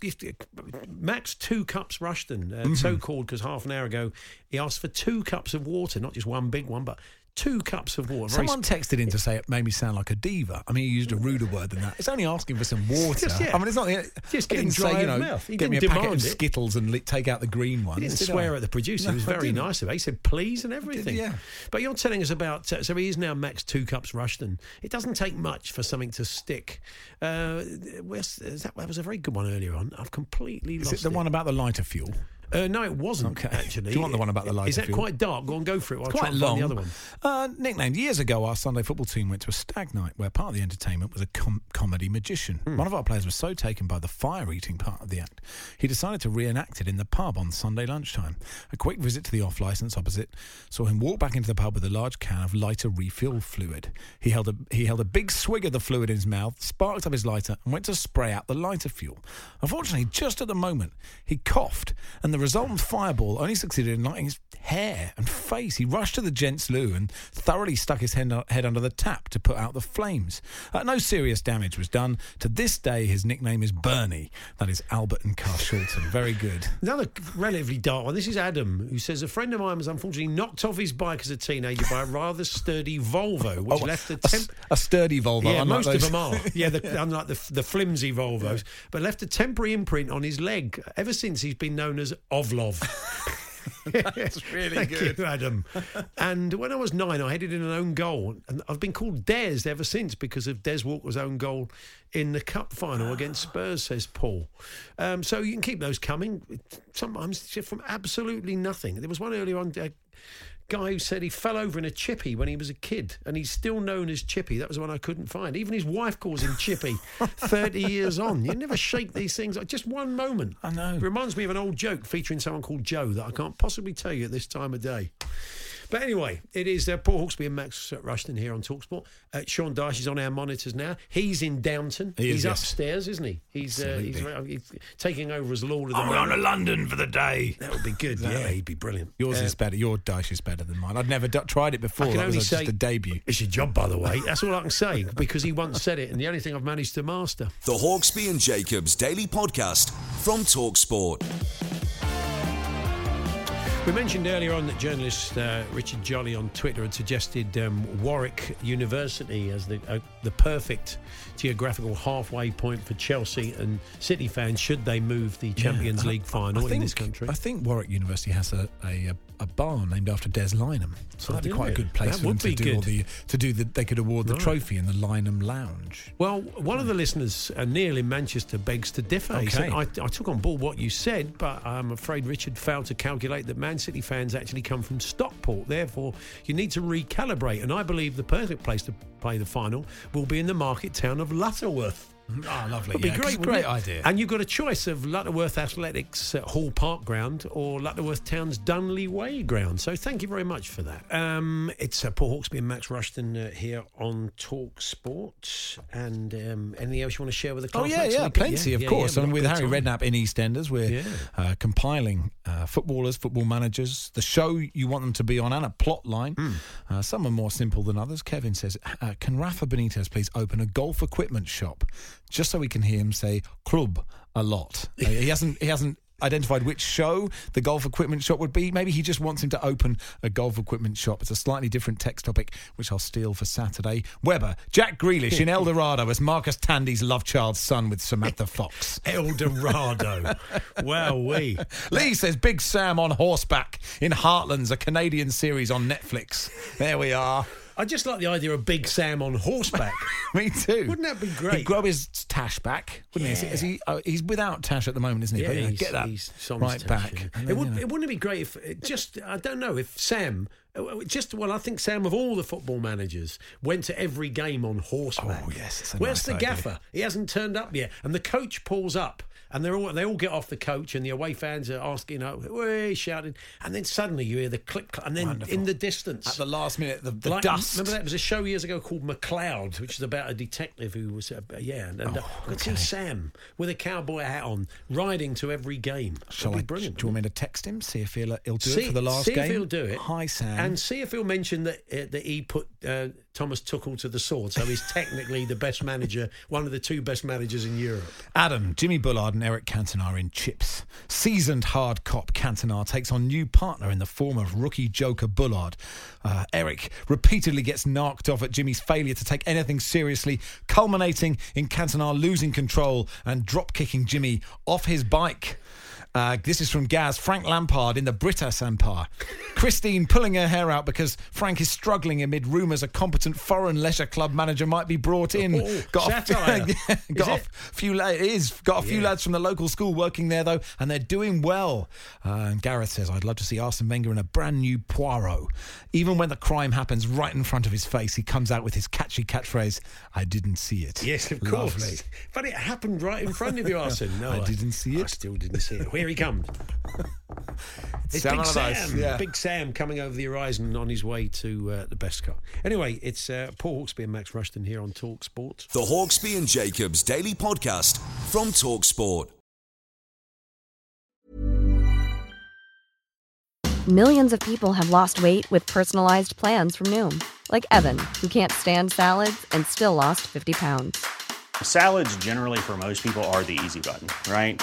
Max two cups Rushton, uh, Mm-hmm. so called because half an hour ago he asked for two cups of water, not just one big one, but two cups of water. Someone texted in to say it made me sound like a diva. I mean, he used a ruder word than that. It's only asking for some water. Just, yeah. I mean, it's not. Just I getting didn't say, dry you of know, mouth. He get me a packet of it. Skittles and li- take out the green one. He didn't did swear I? at the producer. No, he was very nice of it. He said please and everything. yeah. But you're telling us about. Uh, so he is now Max two cups Rushton. It doesn't take much for something to stick. Uh, that, that was a very good one earlier on. I've completely Is lost it the one about the lighter fuel? Uh, no, it wasn't Okay. actually. Do you want the one about the lighter Is that fuel? quite dark? Go and go for it. I'll quite long. the other one. Uh, nicknamed years ago, our Sunday football team went to a stag night where part of the entertainment was a com- comedy magician. Hmm. One of our players was so taken by the fire eating part of the act, he decided to reenact it in the pub on Sunday lunchtime. A quick visit to the off licence opposite saw him walk back into the pub with a large can of lighter refill fluid. He held a he held a big swig of the fluid in his mouth, sparked up his lighter, and went to spray out the lighter fuel. Unfortunately, just at the moment, he coughed, and the resultant fireball only succeeded in lighting his hair and face. He rushed to the gents' loo and thoroughly stuck his head, under the tap to put out the flames. Uh, no serious damage was done. To this day, his nickname is Bernie. That is Albert and Carl Carshalton. Very good. Another relatively dark one. This is Adam, who says a friend of mine was unfortunately knocked off his bike as a teenager by a rather sturdy Volvo, which Oh, left a a, temp. sturdy Volvo. yeah, unlike most of them are. Yeah, the, unlike the, the flimsy Volvos, but left a temporary imprint on his leg. Ever since he's been known as Ovlov. That's really Thank good. you, Adam. and when I was nine, I headed in an own goal, and I've been called Des ever since because of Des Walker's own goal in the cup final against Spurs. Says Paul. Um, so you can keep those coming. Sometimes from absolutely nothing. There was one earlier on. A Guy who said he fell over in a chippy when he was a kid, and he's still known as Chippy. That was the one I couldn't find. Even his wife calls him Chippy. Thirty years on, you never shake these things. Like just one moment. I know. It reminds me of an old joke featuring someone called Joe that I can't possibly tell you at this time of day. But anyway, it is uh, Paul Hawksbee and Max Rushton here on Talksport. Uh, Sean Dyche is on our monitors now. He's in Downton. He is, he's yes. upstairs, isn't he? He's, uh, he's, Absolutely. he's taking over as Lord of the I'm going to London for the day. That would be good. Yeah, Exactly. he'd be brilliant. Yours Uh, is better. Your dice is better than mine. I'd never d- tried it before. I can That only was say just a debut. It's your job, by the way. That's all I can say because he once said it, and the only thing I've managed to master. The Hawksbee and Jacobs Daily Podcast from Talksport. We mentioned earlier on that journalist uh, Richard Jolly on Twitter had suggested um, Warwick University as the uh, the perfect geographical halfway point for Chelsea and City fans should they move the Champions Yeah, League I- final I in think- this country. I think Warwick University has a, a, a bar named after Des Lynam, so that'd be quite a good place That for them to do the to do the. They could award the Right. trophy in the Lynam Lounge. Well, one of the listeners, uh, Neil in Manchester, begs to differ. He said, I, I took on board what you said, but I'm afraid Richard failed to calculate that Man City fans actually come from Stockport. Therefore, you need to recalibrate. And I believe the perfect place to play the final will be in the market town of Lutterworth. Oh, lovely! It'd be great, great idea. And you've got a choice of Lutterworth Athletics at Hall Park Ground or Lutterworth Town's Dunley Way Ground. So thank you very much for that. Um, it's uh, Paul Hawksbee and Max Rushton uh, here on Talk Sport. And um, anything else you want to share with the Oh class? yeah, next yeah, week? plenty of yeah, course. yeah, and with Harry time. Redknapp in EastEnders, we're Yeah. uh, compiling uh, footballers, football managers, the show you want them to be on, and a plot line. Uh, some are more simple than others. Kevin says, uh, "Can Rafa Benitez please open a golf equipment shop, just so we can hear him say club a lot? He hasn't. He hasn't." Identified which show the golf equipment shop would be. Maybe he just wants him to open a golf equipment shop. It's a slightly different text topic, which I'll steal for Saturday. Weber, Jack Grealish in El Dorado as Marcus Tandy's love child's son with Samantha Fox. El Dorado. wow, we. Lee says Big Sam on horseback in Heartlands, a Canadian series on Netflix. There we are. I just like the idea of Big Sam on horseback. Me too. Wouldn't that be great? He'd grow his tash back, wouldn't he? Is he uh, he's without tash at the moment, isn't he? but, know, he's- get that right back. yeah. And It, would, you know. it wouldn't it be great if it just I don't know if Sam uh, just well I think Sam of all the football managers went to every game on horseback. Oh, yes, Where's nice the idea. gaffer? He hasn't turned up yet, and the coach pulls up. And they're all they all get off the coach, and the away fans are asking, you know, way shouting, and then suddenly you hear the clip, clip and then Wonderful. in the distance, At the last minute, the, the like, dust. Remember that it was a show years ago called McCloud, which is about a detective who was uh, yeah, and, and uh, I could see Oh. Sam with a cowboy hat on riding to every game. Shall I? brilliant. Do you want me to text him? See if he'll, he'll do see, it for the last see game. See if he'll do it. Hi, Sam. And see if he'll mention that uh, that he put uh, Thomas Tuchel to the sword. So he's technically the best manager, one of the two best managers in Europe. Adam, Jimmy Bullard, and Eric Cantona are in CHiPs. Seasoned hard cop Cantona takes on new partner in the form of rookie joker Bullard. Uh, Eric repeatedly gets knocked off at Jimmy's failure to take anything seriously, culminating in Cantona losing control and drop kicking Jimmy off his bike. Uh, this is from Gaz. Frank Lampard in the Brittas Empire. Christine pulling her hair out because Frank is struggling amid rumours a competent foreign leisure club manager might be brought in. Oh, a, satire. yeah, got a few. It is got a few Yeah. lads from the local school working there though, and they're doing well. Uh, and Gareth says, "I'd love to see Arsene Wenger in a brand new Poirot. Even when the crime happens right in front of his face, he comes out with his catchy catchphrase, "I didn't see it." Yes, of Lovely. course. But it happened right in front of you, Arsene. No, I didn't see it. I still didn't see it. Here he comes. It's Sam Big Sam. yeah. Big Sam coming over the horizon on his way to uh, the best car. Anyway, it's uh, Paul Hawksbee and Max Rushton here on Talk Sport. The Hawksbee and Jacobs Daily Podcast from Talk Sport. Millions of people have lost weight with personalized plans from Noom, like Evan, who can't stand salads and still lost 50 pounds. Salads, generally, for most people, are the easy button, right?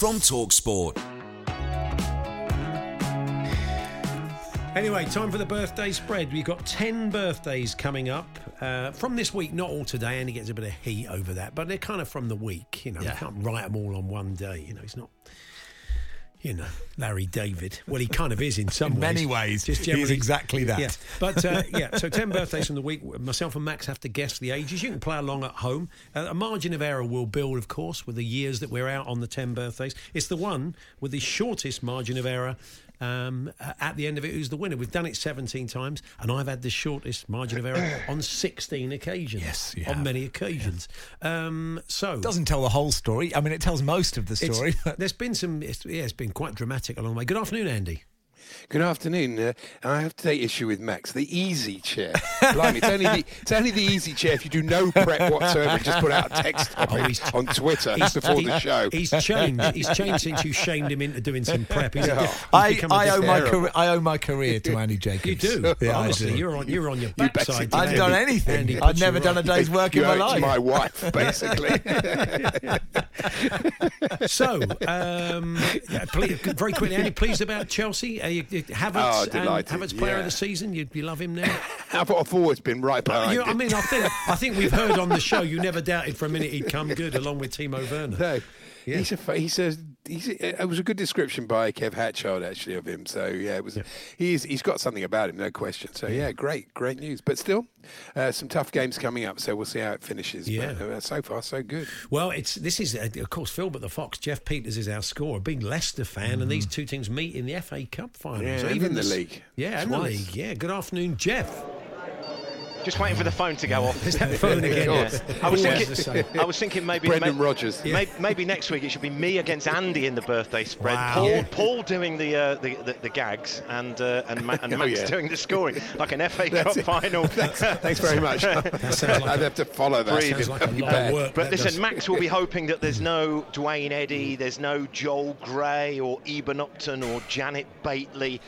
from Talksport. Anyway, time for the birthday spread. We've got 10 birthdays coming up uh, from this week, not all today. Andy gets a bit of heat over that, but they're kind of from the week. You know, Yeah. you can't write them all on one day. You know, it's not, you know, Larry David. Well, he kind of is in some In ways. many ways, Just he is generally- exactly that. Yeah. But uh, yeah, so 10 birthdays from the week. Myself and Max have to guess the ages. You can play along at home. Uh, a margin of error will build, of course, with the years that we're out on the 10 birthdays. It's the one with the shortest margin of error. Um, at the end of it, who's the winner? We've done it 17 times, and I've had the shortest margin of error on 16 occasions. Yes, on have. many occasions. Um, so It doesn't tell the whole story. I mean, it tells most of the story. but- there's been some. It's, yeah, it's been quite dramatic along the way. Good afternoon, Andy. Good afternoon. Uh, I have to take issue with Max. The easy chair. Blimey, it's only the it's only the easy chair if you do no prep whatsoever. and Just put out a text topic Oh, he's- on Twitter He's- before he- the show. He's changed. He's changed since you shamed him into doing some prep. He's, a Yeah. di- he's I, become a I, owe my terrible. career, I owe my career to Andy Jacobs. You do. Yeah, I Honestly, do. you're on. You're on your You backside. basically I've Andy- done anything. Andy I've you never done a right. day's work you in my it to life. my wife, basically. So, um, yeah, please, very quickly, Andy, pleased about Chelsea? Uh, you, you, Havertz, Oh, delighted, Havertz player of the season. You, you love him now. I've, I've always been right behind You, I mean, I think I think we've heard on the show you never doubted for a minute he'd come good along with Timo Werner. No, Yeah. he's a he's a he's a, it was a good description by Kev Hatchard actually of him. So yeah, it was he's he's got something about him, no question. So yeah, great great news. But still, uh, some tough games coming up. So we'll see how it finishes. Yeah. But, uh, so far so good. Well, it's this is uh, of course Filbert the Fox. Jeff Peters is our scorer, big Leicester fan, and these two teams meet in the FA Cup final. Yeah, so even in the league. Yeah, and the league. Yeah. Good afternoon, Jeff. Just waiting for the phone to go off. Is that phone again? course. Yeah. I was thinking. I was thinking maybe Brendan may- Rodgers. may- Maybe, next week it should be me against Andy in the birthday spread. Wow. Paul, Yeah. Paul doing the, uh, the, the the gags and uh, and, Ma- and Oh, Max yeah. doing the scoring like an FA Cup That's it. final. Thanks very much. like I'd a- have to follow that. Breathe. Sounds like a That'd be lot of work. But that listen, does. Max will be hoping that there's no Duane Eddy, there's no Joel Grey or Eben Upton or Janet Bately.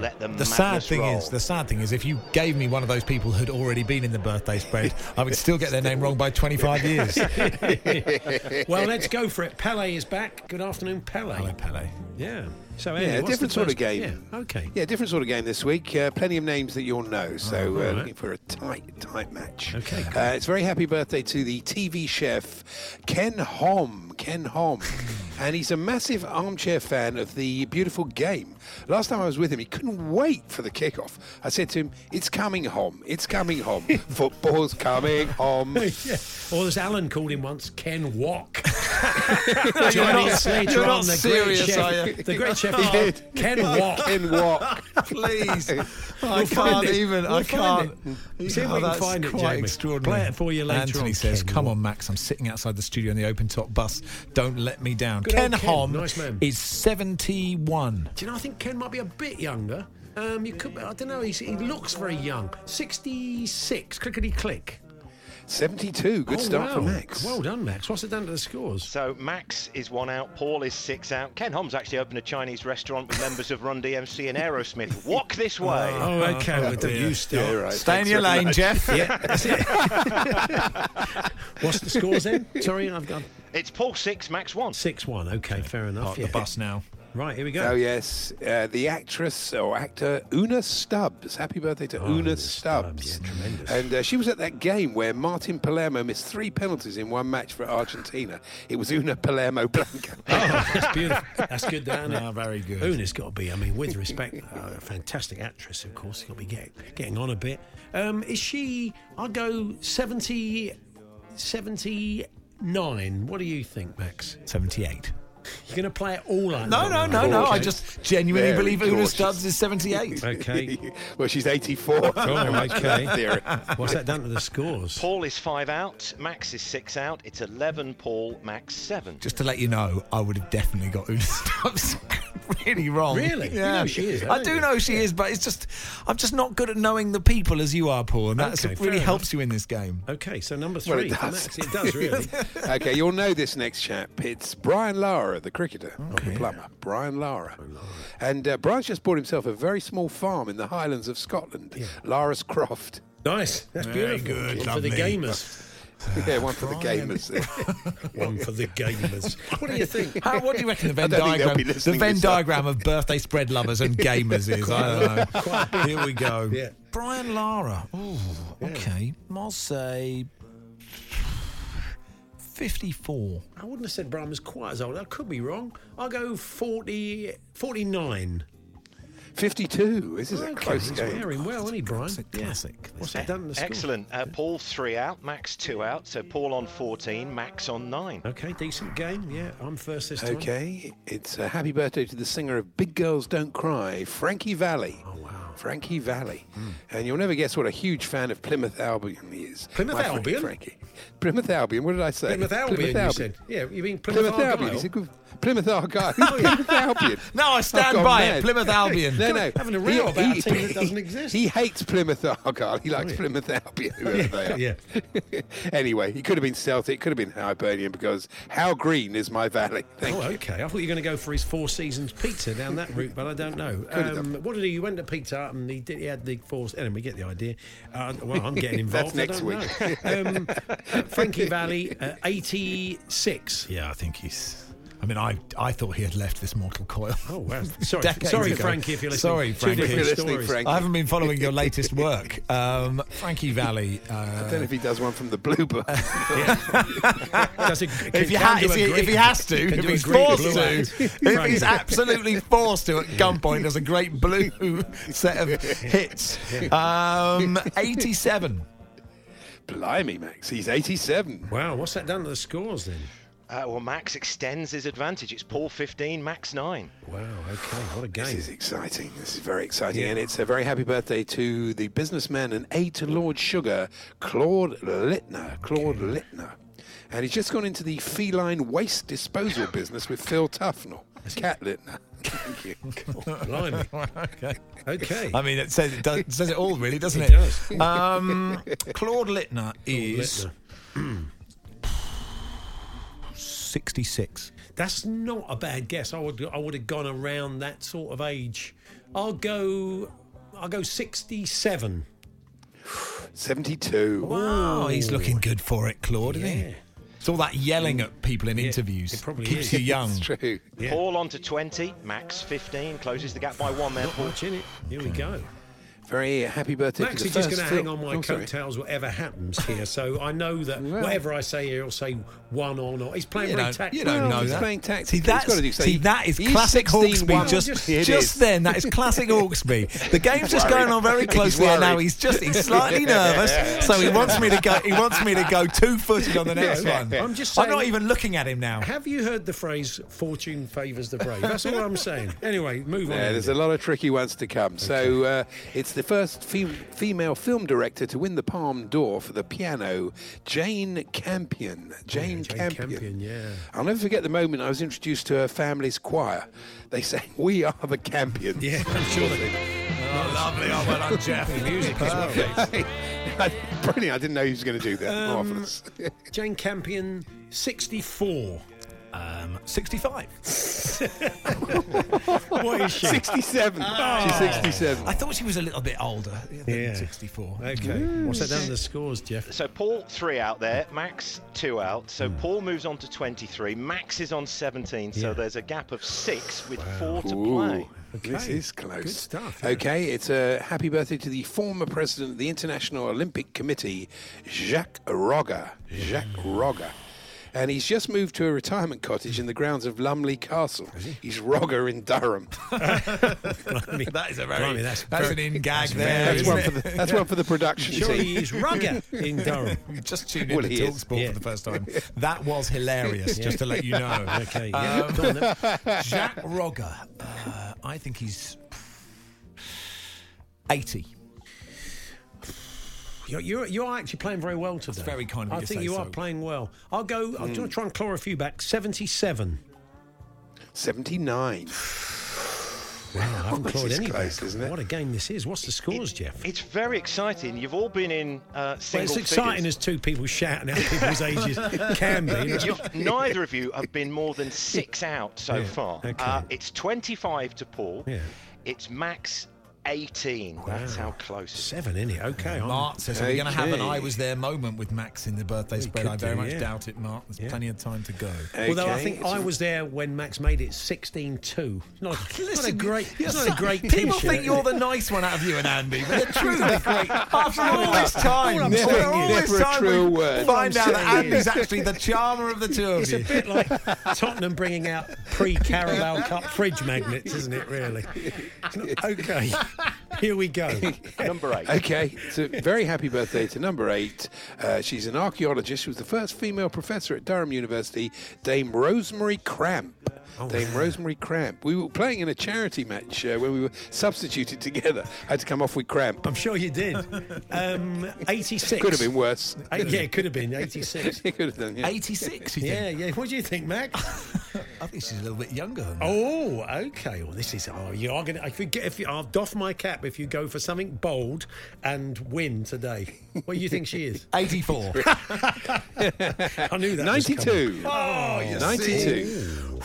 Let them. The sad thing is, the sad thing is, if you gave me one of those people who'd already been in the birthday spread, I would still get their name wrong by 25 years. well, let's go for it. Pele is back. Good afternoon, Pele. Hello, Pele. Yeah. So, Yeah, a different sort of game. Yeah. Okay. Yeah, different sort of game this week. Uh, plenty of names that you'll know. So Oh, uh, right. looking for a tight, tight match. Okay, good. Uh, it's very happy birthday to the TV chef Ken Hom. Ken Hom. and he's a massive armchair fan of the beautiful game. Last time I was with him, he couldn't wait for the kickoff. I said to him, "It's coming home. It's coming home. Football's coming home." yeah. Or as Alan called him once, Ken Walk. You're Johnny not- Slater you're on not the serious, great are you? The great chef he did. Ken Walk. Ken Walk. Please. I We'll find can't it. even. We'll I find can't. it. See if we Oh, can that's find it, quite Jamie. extraordinary. Play it for you later Anthony on, says, Ken "Come Walk." on, Max. I'm sitting outside the studio in the open top bus. Don't let me down." Good Ken old Ken. Hom Nice is 71. Do you know? I think Ken might be a bit younger. Um, you could. I don't know. He's, he looks very young. Sixty-six. Clickety click. 72. Good Oh, start wow. for Max. Well done, Max. What's it done to the scores? So Max is one out, Paul is six out. Ken Holmes actually opened a Chinese restaurant with members of Run DMC and Aerosmith. Walk this way. Oh, okay. Well, don't you start. Yeah, right. Stay in your lane, much. Jeff. Yeah, that's it. What's the scores then? Sorry, I've got It's Paul six, Max one. six-one. Okay, fair enough. Park yeah. the bus now. Right, here we go. Oh yes, uh, the actress or actor Una Stubbs. Happy birthday to Oh, Una Una Stubbs. Stubbs, yeah, tremendous. And uh, she was at that game where Martin Palermo missed three penalties in one match for Argentina. It was Una Palermo Blanca. Oh, that's beautiful. That's good, Dan. Ah, very good. Una's got to be, I mean, with respect, uh, a fantastic actress, of course. Got to be get, getting on a bit. Um, is she, I'll go 70, 79. What do you think, Max? 78. You're going to play it all out? No, no, no, no. I just genuinely Very believe Una gorgeous. Stubbs is 78. Okay. well, she's 84. Oh, okay. Theory. What's that done to the scores? Paul is five out, Max is six out. It's 11 Paul, Max seven. Just to let you know, I would have definitely got Una Stubbs really wrong. Really? You Yeah. know she is, I don't you? know she is, but it's just I'm just not good at knowing the people as you are, Paul, and that's Okay, it fair really enough. helps you in this game. Okay, so number Well, three it does. Max. It does, really. okay, you'll know this next chap. It's Brian Lara, the cricketer, not the plumber. Brian Lara. And uh, Brian's just bought himself a very small farm in the Highlands of Scotland, Lara's Croft. nice. That's Very beautiful. good, for the lovely. gamers. yeah, one for the gamers. One for the gamers. What do you think? How, what do you reckon the Venn I don't think they'll diagram? The Venn diagram of birthday spread lovers and gamers is. I don't know. Here we go. Yeah. Brian Lara. Ooh, okay. I'll say fifty-four. I wouldn't have said Brian was quite as old. I could be wrong. I'll go 40, 49. 52. This is a close he's game. wearing well, isn't he, Brian? Classic, Yeah. What's that done to the score? Excellent. Uh, Paul three out, Max two out. So Paul on 14, Max on nine. Okay, decent game. Yeah, I'm first this time. Okay, it's a happy birthday to the singer of Big Girls Don't Cry, Frankie Valli. Oh, wow. Frankie Valli. And you'll never guess what a huge fan of Plymouth Albion he is. Plymouth My Albion? Frankie. Plymouth Albion, what did I say? Plymouth Albion, you said. Yeah, you mean Plymouth, Plymouth, Albion. Argyle? He said, "Good- Plymouth Argyle. Who's Plymouth Albion? No, I stand by mad. it. Plymouth Albion. No, no. Having a row about a team that doesn't exist. He hates Plymouth Argyle. He likes Plymouth Albion, whoever they are. Yeah. anyway, he could have been Celtic, could have been Hibernian because how green is my valley? Thank Oh, you. okay. I thought you were going to go for his Four Seasons pizza down that route, but I don't know. Um, what did he? He went to Pizza Hut and he did. He had the four. Anyway, we get the idea. Uh, well, I'm getting involved. That's I next don't know. Um, Frankie Valli, uh, 86. Yeah, I think he's. I mean, I I thought he had left this mortal coil. Oh, wow. Sorry, decades sorry, ago. Frankie, if you're listening. Sorry, Frankie. different If you're listening, stories. Frankie. I haven't been following your latest work. Um, Frankie Valli. Uh, I don't know if he does one from the Blue Book. Does it, if, ha- do if, he, if he has to, if he's forced to, if he's absolutely forced to at gunpoint, there's a great blue set of hits. Um, 87. Blimey, Max. He's 87. Wow, what's that done to the scores then? Uh, well, Max extends his advantage. It's Paul 15, Max 9. Wow, okay, what a game. This is exciting. This is very exciting. And it's a very happy birthday to the businessman and aide to Lord Sugar, Claude Littner. Claude Littner. And he's just gone into the feline waste disposal business with Phil Tufnell. Cat Littner. Thank you. Blimey. okay. Okay. I mean, it says it, does, it says it all, really, doesn't It it? does. Um, Claude Littner is Littner. 66. That's not a bad guess. I would I would have gone around that sort of age. I'll go I'll go 67. 72. Wow, oh, he's looking good for it, Claude, isn't he? It's all that yelling at people in Yeah, interviews. it probably Keeps is. you young. It's true. Yeah. Paul on to 20, Max 15. Closes the gap by one there, Not much in it. Here we go. Very happy birthday Max to is the just going to hang on my Oh, coattails, whatever happens here. So I know that Well. whatever I say here, he'll say one or not. He's playing You very don't, tactful. you don't Well, know he's that. playing tactically. See, He's that's, gotta do so. see, that is classic 16 Hawksbee. one. Just, It is. just then, that is classic Hawksbee. The game's just going on very closely, and now he's just he's slightly nervous. So he wants me to go. He wants me to go two footed on the next No, one. I'm just I'm not even looking at him now. Have you heard the phrase "fortune favours the brave"? That's all I'm saying. Anyway, move on. Yeah, there's a lot of tricky ones to come. So uh, it's the first fem- female film director to win the Palme d'Or for the piano, Jane Campion. Jane, Jane Campion. Campion, yeah. I'll never forget the moment I was introduced to her family's choir. They sang, "We are the Campions." Yeah, I'm sure they. Oh, lovely. Oh, well done, Jeff. music as well. Brilliant! I didn't know he was going to do that. Um, Marvelous. Jane Campion, 64. Um, 65. What is she? 67. She's 67. I thought she was a little bit older than Yeah. 64. Okay. What's that down the scores, Jeff? So Paul three out there, Max two out. So Hmm. Paul moves on to 23. Max is on 17. So Yeah. there's a gap of six with four to Ooh, play. This is close. Good stuff, yeah. Okay, it's a happy birthday to the former president of the International Olympic Committee, Jacques Rogge. Jacques Rogge. And he's just moved to a retirement cottage in the grounds of Lumley Castle. He's Rogger in Durham. that is a very Blimey, that's that's, very- an in gag that's there. That's one it? for the that's one for the production Surely team. he's rugger in Durham. You just tuned in Well, to he is. Talksport Yeah. for the first time. That was hilarious, just to let you know. Okay, yeah. Um, Go on. Jack Rogger, uh, I think he's 80. You're, you're, you're actually playing very well today. very kind of you I to think say you are so. playing well. I'll go. I'll Hmm. try and claw a few back. 77. 79. Wow, I haven't This clawed any close, back. isn't it? What a game this is. What's the scores, Jeff? It's very exciting. You've all been in uh, Well, it's exciting figures. as two people shouting out people's ages can be. You- not- neither of you have been more than six out so Yeah, far. okay. Uh, it's 25 to Paul. Yeah. It's Max 18. That's how close. it is. Seven, isn't it? Okay. I'm- Mark says, Are we going to have an I was there moment with Max in the birthday spread? I very do, much yeah. doubt it, Mark. There's Yeah. plenty of time to go. Although I think it's I a- was there when Max made it 16-2. Not, not a great, you're it's not so- a great People think you're the nice one out of you and Andy, but the truth, after all this time, all I'm after saying all is- this Never a time, true we word. find out that Andy's actually the charmer of the two of It's you. It's a bit like Tottenham bringing out pre-Carabao Cup fridge magnets, isn't it? Really? Okay, here we go. Number eight. Okay, so very happy birthday to number eight. Uh, she's an archaeologist. She was the first female professor at Durham University, Dame Rosemary Cramp. Dame Rosemary Cramp. We were playing in a charity match uh, when we were substituted together. I had to come off with cramp. I'm sure you did. Um, 86. Could have been worse. Uh, yeah, it could have been 86. it could have done. Yeah. 86, you Yeah, think? yeah. What do you think, Mac? I think she's a little bit younger than that. Oh, okay. Well, this is. Oh, you are going to. If you get, if you, I'll doff my cap if you go for something bold and win today. What do you think she is? 84. I knew that. was coming. 92. Oh, you 92.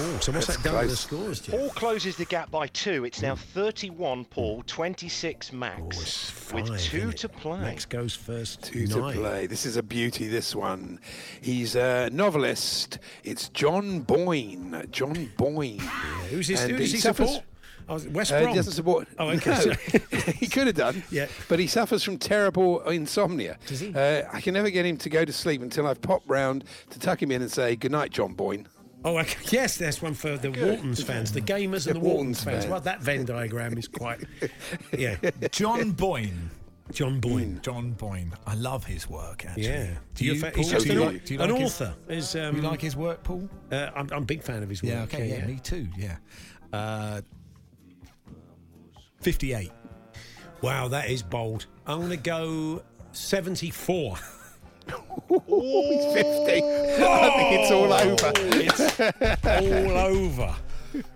Oh, so what's that done to the scores, Jeff? Paul closes the gap by two. It's now 31 Paul, 26 Max. Oh, it's with two isn't it? to play. Max goes first. Two to play. This is a beauty, this one. He's a novelist. It's John Boyne. John Boyne. Who's his? And Who does he suffers- support? Oh, West Uh, Brom. he doesn't support. Oh, okay. No. he could have done. Yeah. But he suffers from terrible insomnia. Does he? Uh, I can never get him to go to sleep until I've popped round to tuck him in and say, Good night, John Boyne. Oh, okay. yes, there's one for the Waltons fans, the gamers and The the Waltons Waltons fans. fans. Well, that Venn diagram is quite. Yeah, John Boyne. John Boyne. John Boyne. I love his work, actually. Yeah. Do You're you, fa- Paul, he's just do an, you au- like, do you an like his- author. Is, um, you like his work, Paul? Uh, I'm, I'm a big fan of his work. Yeah, okay, yeah, me too, yeah. Uh, 58. Wow, that is bold. I'm going to go 74. He's 50. I think it's all over. It's all over.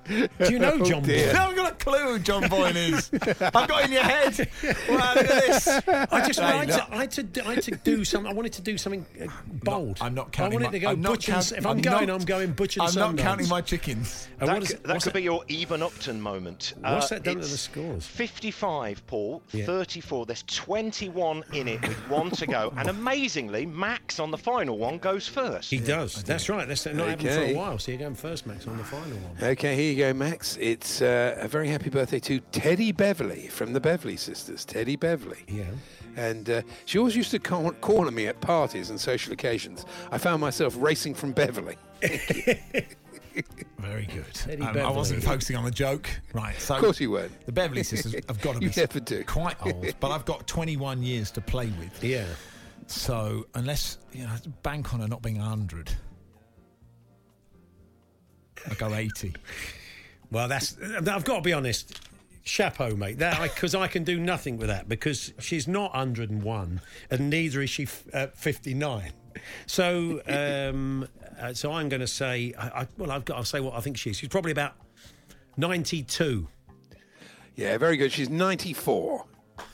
Do you know Oh, John dear. Boyne? I haven't got a clue who John Boyne is. I've got it in your head. Wow, look at this. I just No, I had, to, I, had to, do- I had to do something. I wanted to do something uh, bold. I'm not I counting. wanted my, to go I'm not butch count- If I'm, I'm going, not- I'm going butch and I'm not counting my chickens. And That, what is could, that could that- be your even Upton moment. What's Uh, that done to the scores? 55, Paul, Yeah. 34. There's 21 in it with one to go. And amazingly, Max on the final one goes first. He does. That's right. That's not happened for a while. So you're going first, Max, on the final one. Okay, here you go, Max. It's uh, a very happy birthday to Teddy Beverley from the Beverley Sisters. Teddy Beverley. Yeah. And uh, she always used to cor- corner me at parties and social occasions. I found myself racing from Beverley. Very good. Teddy Um, I wasn't focusing on the joke. Right. So Of course you weren't. The Beverley Sisters have got to be You never do. quite old, but I've got 21 years to play with. Yeah. So unless you know, bank on her not being 100, I go 80. Well, that's. I've got to be honest. Chapeau, mate. That because I, can do nothing with that because she's not 101, and neither is she f- uh, 59. So, um, uh, so I'm going to say. I, I, well, I've got. I'll say what I think she is. She's probably about 92. Yeah, very good. She's 94.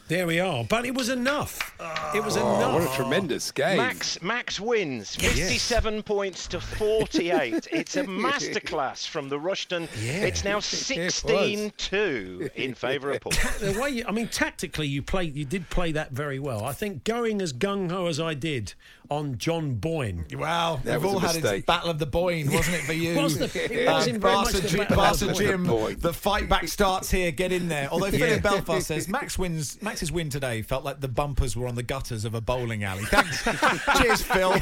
There we are. But it was enough. it was Oh, enough. what a tremendous game. Max Max wins 57 points to 48. it's a masterclass from the Rushton. Yeah. It's now was. 16-2 in favour of Paul. the way you, I mean, tactically, you played, you did play that very well. I think going as gung ho as I did on John Boyne. Wow, That we've was a all had a battle of the Boyne, wasn't it for you? Was the- it was in um, very much Barca, the Jim, battle of Barca the the fight back starts here. Get in there. Although Philip Yeah. Belfast says Max wins. Max's win today felt like the bumpers were on the gutters of a bowling alley. Thanks. Cheers, Phil.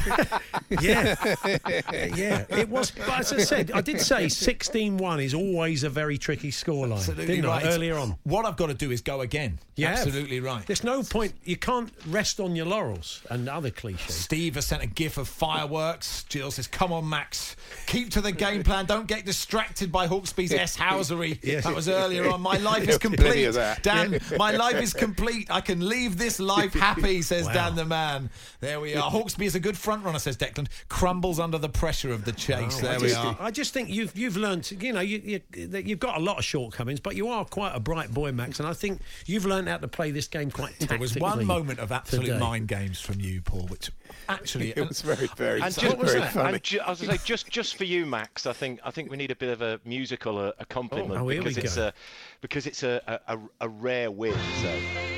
yeah, yeah. It was, but as I said, I did say 16-1 is always a very tricky scoreline. Absolutely didn't I, right. earlier on. What I've got to do is go again. You have. Absolutely right. There's no point. You can't rest on your laurels and other cliches. Steve has sent a gif of fireworks. Jill says, "Come on, Max, keep to the game plan. Don't get distracted by Hawksbee's S housery. Yeah. That was earlier on. My life is complete, of. Dan. My life is complete. I can leave this life happy," says Wow. Dan the man. There we are. Hawksbee is a good front runner, says Declan. Crumbles under the pressure of the chase. Oh, there I we just, are. I just think you've you've learnt. You know, you, you that you've got a lot of shortcomings, but you are quite a bright boy, Max. And I think you've learned how to play this game quite tactically. There was one moment of absolute today. mind games from you, Paul, which actually It was very, very, And very, just, very funny. and ju- I was going to say, just just for you, Max, I think I think we need a bit of a musical uh, accompaniment Oh, here we because it's a because it's a, a, a rare win. So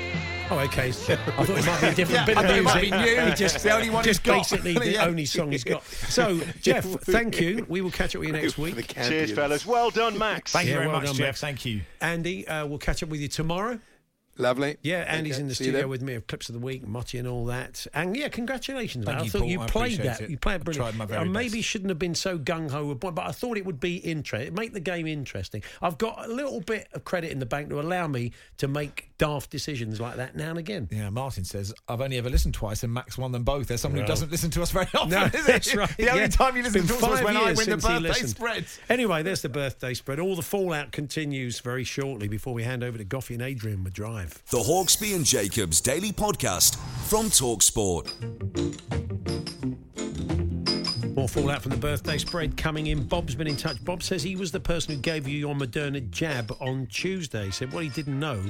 Oh, okay. I thought it might be a different Yeah, bit I of thought it music. might be new. He just, The only one he's just got. basically the Yeah. only song he's got. So, Jeff, thank you. We will catch up with you next week. cheers, Campions. fellas. Well done, Max. Thank you very well much, done, Jeff. Max. Thank you. Andy, uh, we'll catch up with you tomorrow. Lovely. Yeah, Andy's Okay, in the see studio with me of clips of the week, Motti and all that. And yeah, congratulations, Thank man. I you, thought Paul. you played that. it. You played I brilliant. tried my very I maybe best. shouldn't have been so gung ho, but I thought it would be interesting. Make the game interesting. I've got a little bit of credit in the bank to allow me to make daft decisions like that now and again. Yeah, Martin says, I've only ever listened twice and Max won them both. There's someone Well. who doesn't listen to us very often, No, is it? that's right. The only yeah. time you listen to us is when I win the birthday listened. spreads. Anyway, there's the birthday spread. All the fallout continues very shortly before we hand over to Goughie and Adrian with Drive. The Hawksbee and Jacobs Daily Podcast from Talksport. More fallout from the birthday spread coming in. Bob's been in touch. Bob says he was the person who gave you your Moderna jab on Tuesday. He said what he didn't know,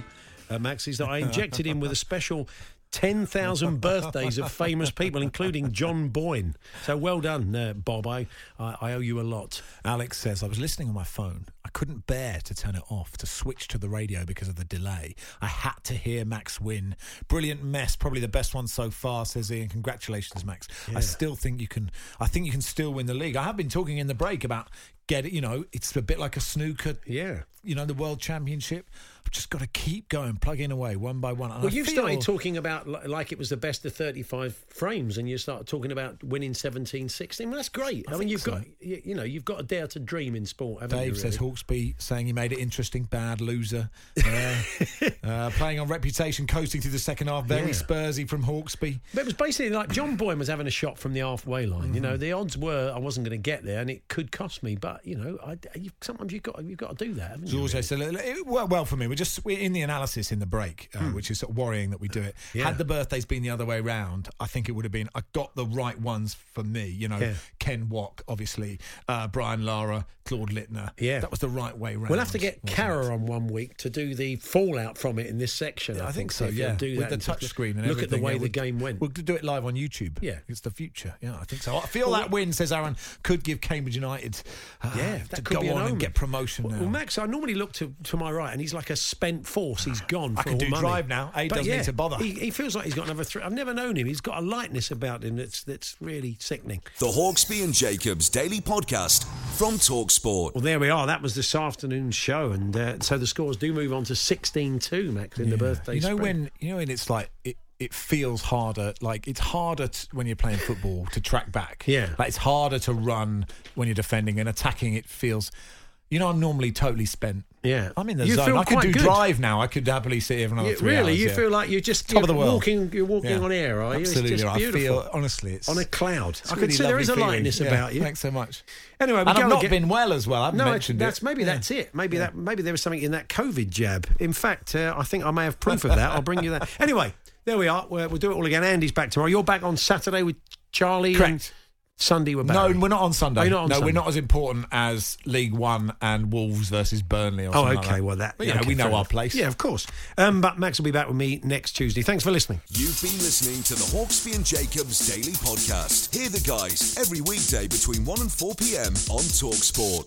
uh, Max, is that I injected him with a special 10,000 birthdays of famous people, including John Boyne. So well done, uh, Bob. I, I, I owe you a lot. Alex says, I was listening on my phone. I couldn't bear to turn it off, to switch to the radio because of the delay. I had to hear Max win. Brilliant mess, probably the best one so far, says Ian. Congratulations, Max. I still think you can, I think you can still win the league. I have been talking in the break about get it, you know, it's a bit like a snooker, Yeah. you know, the world championship. I've just got to keep going, plugging away one by one. And Well, I you feel- started talking about like it was the best of 35 frames, and you started talking about winning 17 16. Well, that's great. I, mean, you've so. got, you, you know, you've got to dare to dream in sport, haven't Dave you? says really? Hawksbee saying he made it interesting, bad loser. Uh, uh, playing on reputation, coasting through the second half, very Yeah. Spursy from Hawksbee. But it was basically like John Boyne was having a shot from the halfway line. You know, Mm-hmm. the odds were I wasn't going to get there, and it could cost me. But you know, I, you, sometimes you've got you've got to do that, haven't you? Said, it worked well for me. We're just we're in the analysis in the break, uh, which is sort of worrying that we do it. Hmm. Yeah. Had the birthdays been the other way round, I think it would have been. I got the right ones for me. You know, Yeah. Ken Wack, obviously, uh, Brian Lara, Claude Littner. Yeah. that was the right way round. We'll have to get it? on one week to do the fallout from it in this section. Yeah, I, I think so. so. Yeah, do with that the and touch screen and look at the way the game went. We'll do it live on YouTube. Yeah. it's the future. Yeah, I think so. I feel that win, says Aaron, could give Cambridge United Yeah, to that could go be an on omen. and get promotion Well, now. well, Max, I normally look to, to my right, and he's like a spent force. He's gone. I for can all do money. drive now. A But doesn't need to bother. He, he feels like he's got another three. I've never known him. He's got a lightness about him that's that's really sickening. The Hawksbee and Jacobs Daily Podcast from Talksport. Well, there we are. That was this afternoon's show, and uh, so the scores do move on to 16-2, Max, in the birthday. You know spread. when you know when it's like it. It feels harder, like it's harder t- when you're playing football to track back. Yeah. like it's harder to run when you're defending and attacking. It feels, you know, I'm normally totally spent. Yeah, I'm in the You zone. feel I could do good. drive now. I could happily sit here for another You- three really, hours, you yeah. feel like you're just Top you're of the world. walking. You're walking Yeah. on air, are you? Absolutely, I beautiful. feel honestly, it's on a cloud. I really can see there is a feeling. lightness Yeah, about you. Thanks so much. Anyway, we and I've not again- been well as well. I haven't no, mentioned that's it. maybe that's it. Maybe that maybe there was something in that COVID jab. In fact, uh, I think I may have proof of that. I'll bring you that. Anyway, there we are. We'll, we'll do it all again. Andy's back tomorrow. You're back on Saturday with Charlie. Correct. And Sunday we're back. No, we're not on Sunday. Oh, not on no, Sunday? we're not as important as League One and Wolves versus Burnley. Or Oh, something okay. Like that. Well, that But, you yeah, know, okay, we know our enough. place. Yeah, of course. Um, but Max will be back with me next Tuesday. Thanks for listening. You've been listening to the Hawksbee and Jacobs Daily Podcast. Hear the guys every weekday between 1 and 4 p.m. on Talksport.